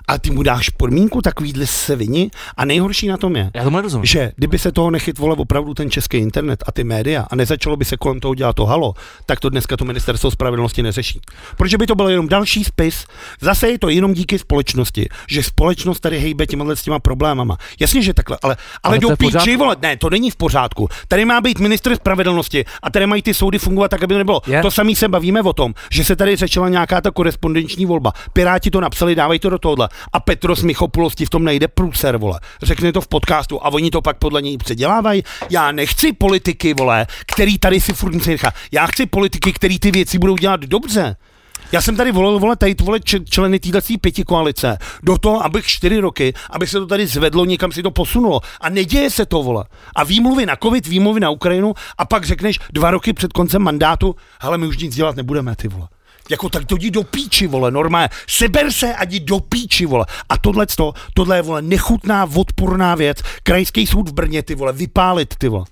A ty mu dáš podmínku takovýhle sevini a nejhorší na tom je, Já tomu nerozumím. že kdyby se toho nechyt vole opravdu ten český internet a ty média a nezačalo by se kolem toho dělat to halo, tak to dneska to ministerstvo spravedlnosti neřeší. Protože by to byl jenom další spis, zase je to jenom díky společnosti, že společnost tady hejbe těma s těma problémama. Jasně, že takhle, ale, ale, Ale do píči, vole, ne, to není v pořádku. Tady má být ministr spravedlnosti a tady mají ty soudy fungovat tak, aby to nebylo. Je. To samý se bavíme o tom, že se tady řešila nějaká ta korespondenční volba. Piráti to napsali, dávají to do tohohle. A Petros Michopoulos ti v tom nejde průser, vole. Řekne to v podcastu a oni to pak podle něj předělávají. Já nechci politiky, vole, který tady si furt musí nechat. Já chci politiky, který ty věci budou dělat dobře. Já jsem tady volil, vole, tady vole, členy téhle pěti koalice do toho, abych čtyři roky, aby se to tady zvedlo, někam si to posunulo. A neděje se to, vole. A výmluvy na covid, výmluvy na Ukrajinu a pak řekneš dva roky před koncem mandátu, hele, my už nic dělat nebudeme, ty vole. Jako tak to jdi do píči, vole, normálně. Seber se a jdi do píči, vole. A tohle tohle je, vole, nechutná, odporná věc. Krajský soud v Brně, ty vole, vypálit, ty vole.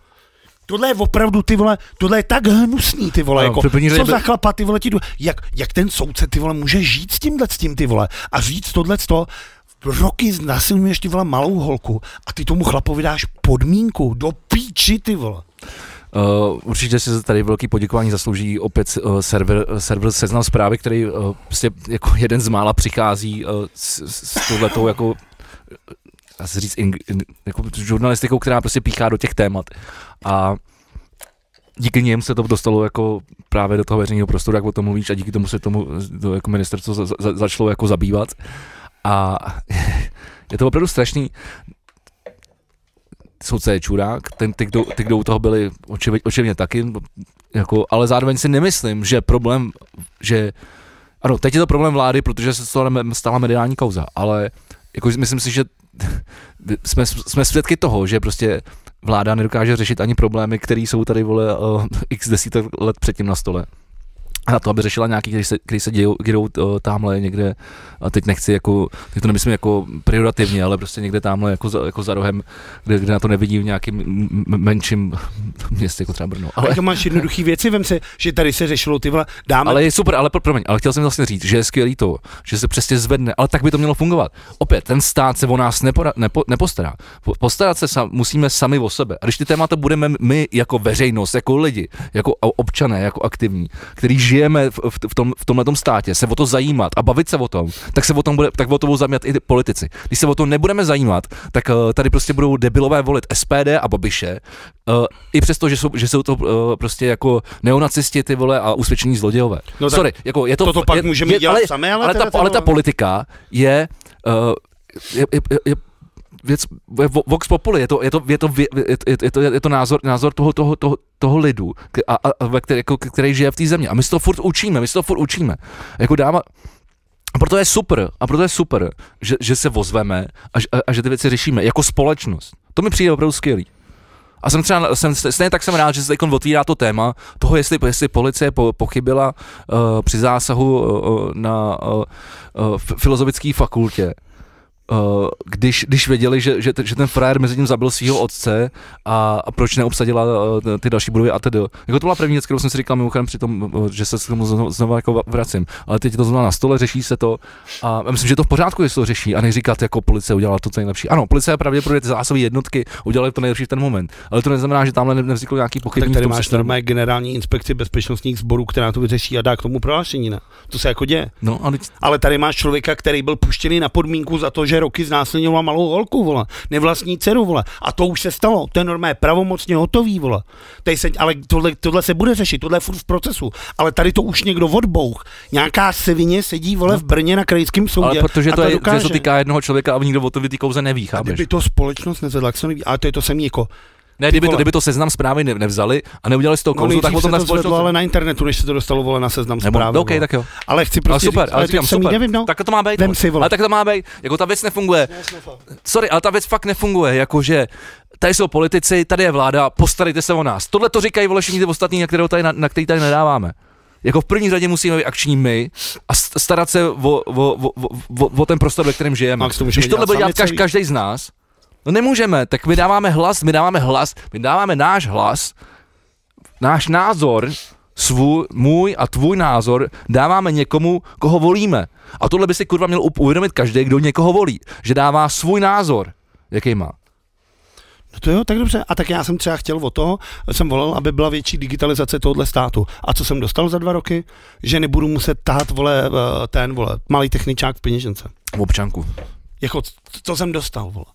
Tohle je opravdu, ty vole, tohle je tak hnusný, ty vole, Ano, jako, co řadě za by- chlapa, ty vole, ti jdu, jak, jak ten soudce, ty vole, může žít s tímhle, s tím, ty vole, a říct tohle, to, roky nasilňuješ, ty vole, malou holku a ty tomu chlapovi dáš podmínku, do píči, ty vole. Uh, určitě si tady velký poděkování zaslouží opět uh, server, server Seznam zprávy, který uh, prostě jako jeden z mála přichází uh, s, s touhletou jako dá říct, in, in, jako žurnalistikou, která prostě píchá do těch témat. A díky něm se to dostalo jako právě do toho veřejného prostoru, jak o tom mluvíš, a díky tomu se tomu to jako ministerstvo za, za, začalo jako zabývat. A je to opravdu strašný. Soudce je čurák, ten, ty, kdo, ty, kdo u toho byli očivně taky, jako, ale zároveň si nemyslím, že problém, že ano, teď je to problém vlády, protože se stala, stala mediální kauza, ale jako myslím si, že jsme, jsme svědky toho, že prostě vláda nedokáže řešit ani problémy, které jsou tady, vole, x desítek let předtím na stole. A na to, aby řešila nějaký, který se, který se dějou, dějou uh, tamhle někde, a teď nechci jako, teď to nemyslím jako prioritativně, ale prostě někde tamhle jako za, jako za rohem, kde, kde na to nevidí v nějakým menším městě, jako třeba Brno. Ale Ale, to máš jednoduchý věci, vem si, že tady se řešilo, ty vole, dáme, ale je super, ale pro, promiň, ale chtěl jsem vlastně říct, že je skvělý to, že se přesně zvedne, ale tak by to mělo fungovat. Opět, ten stát se o nás nepora, nepo, nepostará. Po- Postarat se sam, musíme sami o sebe. A když ty témata budeme my jako veřejnost, jako lidi, jako občané, jako aktivní, který žijeme v, v, v, tom, v tomhle státě, se o to zajímat a bavit se o tom, tak se o tom bude, tak o to budou zajímat i politici. Když se o to nebudeme zajímat, tak uh, tady prostě budou debilové volit SPD a Babiše, uh, i přesto, že jsou, že jsou to uh, prostě jako neonacisti ty vole a usvědčení zlodějové. No tak Sorry, jako je to, toto pak je, můžeme je, dělat ale, sami, ale ale, ta, ale ta politika je, uh, je, je, je, je věc, vox populi, je to, je to, je to, je, je, je to, je to názor, názor toho, toho, toho, toho lidu, a, a, a, který, jako, který žije v té země. A my se to furt učíme, my se to furt učíme. Jako dáma, proto je super, a proto je super, že, že se vozveme a, a, a že ty věci řešíme jako společnost. To mi přijde opravdu skvělý. A jsem třeba, jsem, stejně tak jsem rád, že se otvírá to téma toho, jestli, jestli policie po, pochybila uh, při zásahu uh, na uh, uh, filozofické fakultě. Uh, když, když věděli, že, že, že ten frajer mezi tím zabil svého otce a, a proč neobsadila uh, ty další budovy a tedy. Jako to byla první věc, kterou jsem si říkal mimochodem při tom, uh, že se k tomu znovu, znovu jako vracím. Ale teď je to znovu na stole, řeší se to a myslím, že to v pořádku, jestli to řeší a neříkat, jako policie udělala to, co nejlepší. Ano, policie pravděpodobně ty zásahové jednotky udělali to nejlepší v ten moment, ale to neznamená, že tamhle ne- nevzniklo nějaký Tak pochybný tady máš normálně generální inspekci bezpečnostních sborů, která to vyřeší a dá k tomu prohlášení, ne? To se jako děje. No, ale Ale tady máš člověka, který byl puštěný na podmínku za to, že roky znásilňoval malou holku, vole. Nevlastní dceru, vole. A to už se stalo. To je normálně pravomocně hotový, vole. Tady se, ale tohle, tohle, se bude řešit, tohle je furt v procesu. Ale tady to už někdo odbouch. Nějaká sevině sedí, vole, v Brně na krajském soudě. ale protože a to, je, že dokáže. to týká jednoho člověka a nikdo o to ty kauze neví, a chápeš? kdyby to společnost nezvedla, jak se neví, ale to je to samý jako, Ne, kdyby to, kdyby to seznam zprávy ne, nevzali a neudělali z toho no kauzu, tak potom zvedlo, společnost... ale na internetu, než se to dostalo, vole, na seznam Nebo, zprávy. no, OK, vole. tak jo. Ale chci Ale prostě super, říct, ale ale říkám super. nevím, no. Tak to má být. Vem si, vole. Ale tak to má být. Jako ta věc nefunguje. Sorry, ale ta věc fakt nefunguje. Jakože tady jsou politici, tady je vláda, postarejte se o nás. Tohle to říkají vole všichni ty ostatní, na, kterého tady, na, na který tady nedáváme. Jako v první řadě musíme být akční my a st- starat se o, o, o, o, o, ten prostor, ve kterém žijeme. Když tohle bude dělat každý z nás, no nemůžeme, tak my dáváme hlas, my dáváme hlas, my dáváme náš hlas, náš názor, svůj, můj a tvůj názor dáváme někomu, koho volíme. A tohle by si kurva měl uvědomit každý, kdo někoho volí, že dává svůj názor, jaký má. No to jo, tak dobře. A tak já jsem třeba chtěl o toho, jsem volal, aby byla větší digitalizace tohohle státu. A co jsem dostal za dva roky? Že nebudu muset tahat, vole, eh, ten, vole, malý techničák v peněžence. V občanku. Jako, co jsem dostal, vole.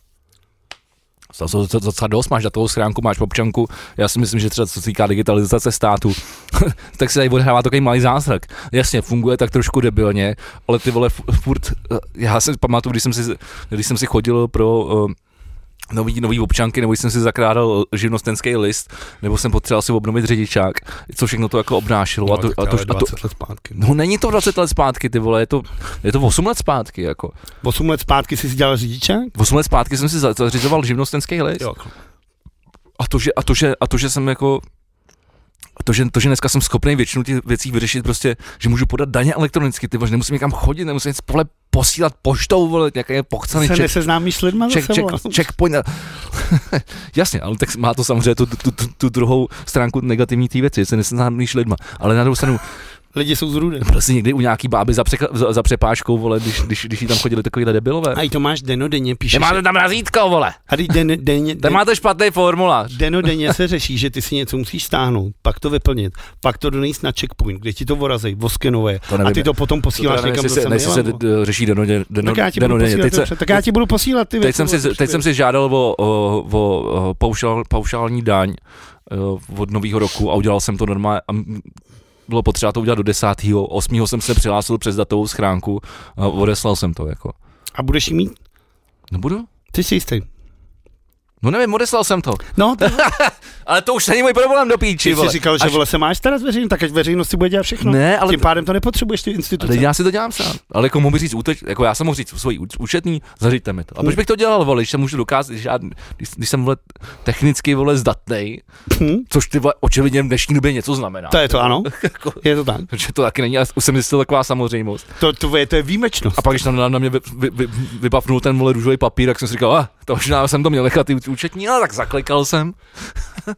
To, to, docela dost, máš datovou schránku, máš občanku. Já si myslím, že třeba co se týká digitalizace státu, tak se tady odhrává takový malý zázrak. Jasně, funguje tak trošku debilně, ale ty vole fu- furt, eh, já si pamatuju, když jsem si, když jsem si chodil pro uh, nový, nový občanky, nebo jsem si zakládal živnostenský list, nebo jsem potřeboval si obnovit řidičák, co všechno to jako obnášelo. a to, a to, a to, 20 let zpátky. no není to 20 let zpátky, ty vole, je to, je to 8 let zpátky, jako. 8 let zpátky jsi si dělal řidičák? 8 let zpátky jsem si za- zařizoval živnostenský list. Jo. A to, že, a to, že, a to, že jsem jako to že, to, že dneska jsem schopný většinu těch věcí vyřešit prostě, že můžu podat daně elektronicky, ty že nemusím někam chodit, nemusím nic pole posílat poštou, vole, nějaké pochcený Se check, neseznámíš s lidma check, vole. checkpoint. Jasně, ale tak má to samozřejmě tu, tu, tu, tu druhou stránku negativní té věci, že se neseznámíš lidma. Ale na druhou stranu, Lidi jsou z rudy. byl jsi někdy u nějaký báby za, překla, za, za přepážkou, vole, když, když, když jí tam chodili takovýhle debilové. A i to máš denodenně, píšeš. Nemáte tam razítko, vole. A teď den, denně, Tam den, máte špatný formulář. denodenně se řeší, že ty si něco musíš stáhnout, pak to vyplnit, pak to donést na checkpoint, kde ti to vorazej, voskenové. To A ty to potom posíláš nevím, někam se, do jestli se d- řeší denodě, deno, tak já ti budu denodenně. tak já ti budu posílat ty teď, věci, jsem si, vole, teď jsem si žádal o, o, o paušál, paušální daň eh, od nového roku a udělal jsem to normálně. Bylo potřeba to udělat do 10. 8. jsem se přihlásil přes datovou schránku a odeslal jsem to. Jako. A budeš jí mít? No budu? Ty jsi jistý. No nevím, odeslal jsem to. No, ty, Ale to už není můj problém do píči, ty jsi říkal, že Až- vole se máš starat veřejnost, tak ať veřejnost si bude dělat všechno. Ne, ale Tím pádem to nepotřebuješ ty instituce. Ale já si to dělám sám. Ale jako mohu říct, úteč, jako já jsem mohl říct svoji úč- účetní, zařiďte mi to. A proč bych to dělal, vole, když se můžu dokázat, když, já, když, když jsem vole, technicky vole zdatnej, Hm? což ty vole, očividně v dnešní době něco znamená. To je to, ano. Jako- Je to tak. Protože to taky není, ale už jsem zjistil taková samozřejmost. To, to, je, to je výjimečnost. A pak, když tam na, na mě vy, vy, vy, vypapnul ten vole růžový papír, tak jsem si říkal, ah, to možná jsem to měl nechat ty účetní, ale tak zaklikal jsem,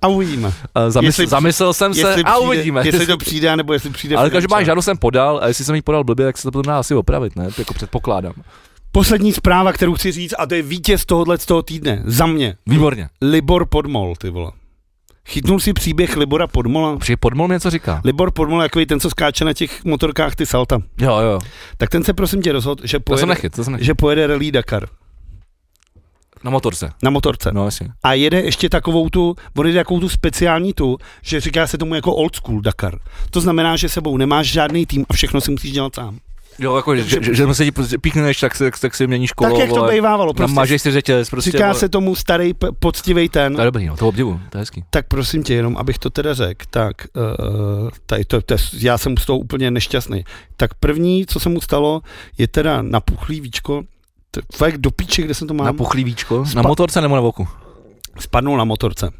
A uvidíme. a zamysl, Jestli- zamyslel jsem se Jestli a přijde, uvidíme. Jestli to přijde, nebo jestli přijde. ale každopádně žádost jsem podal a jestli jsem ji podal blbě, tak se to potom dá asi opravit, ne? To jako předpokládám. Poslední zpráva, kterou chci říct, a to je vítěz tohohle z toho týdne. Za mě. Výborně. Libor Podmol, ty vole. Chytnul si příběh Libora Podmola? Přijde podmol mi něco říká. Libor Podmol, jako ten, co skáče na těch motorkách ty salta. Jo, jo. Tak ten se prosím tě rozhodl, že To jsem pojede, nechyt, to jsem nechyt. že pojede Rally Dakar Na motorce. na motorce. No jasně. A jede ještě takovou tu, on jede takovou tu speciální tu, že říká se tomu jako old school Dakar. To znamená, že sebou nemáš žádný tým a všechno si musíš dělat sám. Jo, jako, že, že, že se ti prostě píchneš, tak, se, tak si měníš kolo. tak, jak to vole, bývávalo. Prostě, Prostě si řetěz, prostě. říká vole. se tomu starý poctivý ten. To je dobrý, no, to obdivu, to je hezký. Tak prosím tě, jenom abych to teda řekl, tak uh, tady to, to, já jsem z toho úplně nešťastný. Tak první, co se mu stalo, je teda napuchlý víčko, fakt do píče, kde jsem to mám, Na puchlý víčko, Spa- na motorce nebo na boku? spadnul na motorce.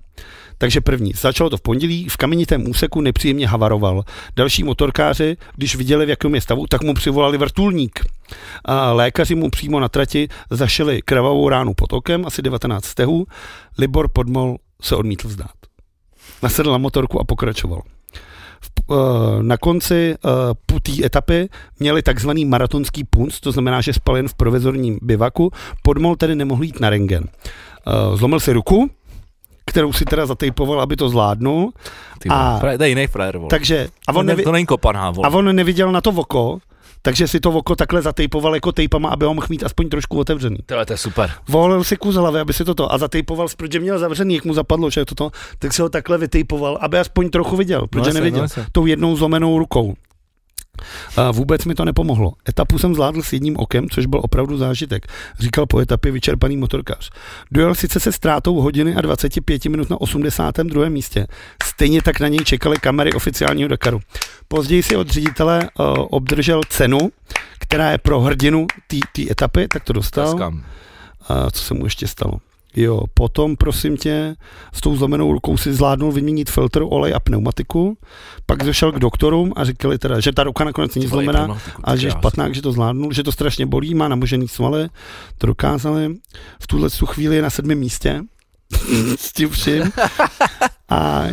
Takže první, začalo to v pondělí, v kamenitém úseku nepříjemně havaroval. Další motorkáři, když viděli, v jakém je stavu, tak mu přivolali vrtulník. A lékaři mu přímo na trati zašili krvavou ránu pod okem, asi 19 stehů. Libor Podmol se odmítl vzdát. Nasedl na motorku a pokračoval. Eh, na konci uh, té etapy měli takzvaný maratonský punc, to znamená, že spal jen v provizorním bivaku. Podmol tedy nemohl jít na rengen. Uh, zlomil si ruku, kterou si teda zatejpoval, aby to zvládnul. Ty, A-. To je jiný frajer, vole. Takže, a on, nevi, to není kopaná, vole. a on neviděl na to oko, takže si to oko takhle zatejpoval jako tejpama, aby ho mohl mít aspoň trošku otevřený. Tohle to je super. Volil si kus hlavy, aby si toto a zatejpoval, protože měl zavřený, jak mu zapadlo, že toto, tak si ho takhle vytejpoval, aby aspoň trochu viděl, protože jasně, neviděl. no tou jednou zlomenou rukou. A vůbec mi to nepomohlo. Etapu jsem zvládl s jedním okem, což byl opravdu zážitek, říkal po etapě vyčerpaný motorkář. Dojel sice se ztrátou hodiny a 25 minut na 82. místě. Stejně tak na něj čekaly kamery oficiálního Dakaru. Později si od ředitele uh, obdržel cenu, která je pro hrdinu té etapy, tak to dostal. A co se mu ještě stalo? Jo, potom, prosím tě, s tou zlomenou rukou si zvládnul vyměnit filtr, olej a pneumatiku, pak došel k doktorům a říkali teda, že ta ruka nakonec není zlomená, a že je špatná, že to zvládnul, že to strašně bolí, má namožený svaly, to dokázali. V tuhle tu chvíli je na sedmém místě s tím vším. A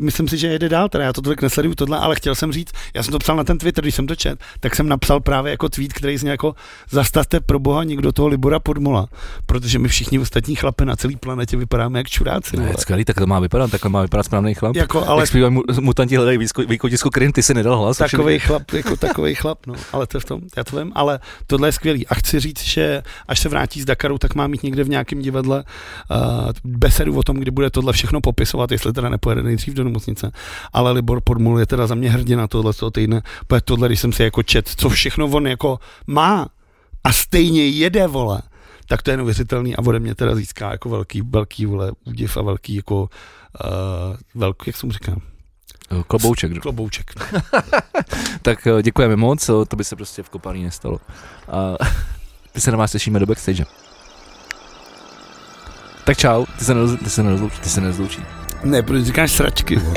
myslím si, že jede dál, teda já to tolik nesleduju tohle, ale chtěl jsem říct, já jsem to psal na ten Twitter, když jsem to čet, tak jsem napsal právě jako tweet, který zní jako zastavte pro boha někdo toho Libora Podmola, protože my všichni ostatní chlape na celé planetě vypadáme jak čuráci. Ne, skvělý, tak to má vypadat, takhle má vypadat správný chlap. Jako, Ale... Jak zpívají mu, mutanti hledají východisku Krym, ty si nedal hlas. takový chlap, jako takový chlap, no, ale to je v tom, já to vím, ale tohle je skvělý. A chci říct, že až se vrátí z Dakaru, tak má mít někde v nějakém divadle uh, besedu o tom, kdy bude tohle všechno popisovat, jestli teda nepojede nejdřív do nemocnice. Ale Libor Podmul je teda za mě hrdina tohle toho týdne, protože tohle, když jsem si jako čet, co všechno on jako má a stejně jede, vole, tak to je neuvěřitelný a ode mě teda získá jako velký, velký, vole, údiv a velký jako uh, velký, jak jsem říkal, Klobouček. klobouček. Tak eh, děkujeme moc, eh, to by se prostě v kopání nestalo. A my se na vás těšíme do backstage. Tak čau, ty se, nerozlu- ty se nerozloučí, ty se nerozloučí. Ne, protože říkáš sračky. vole.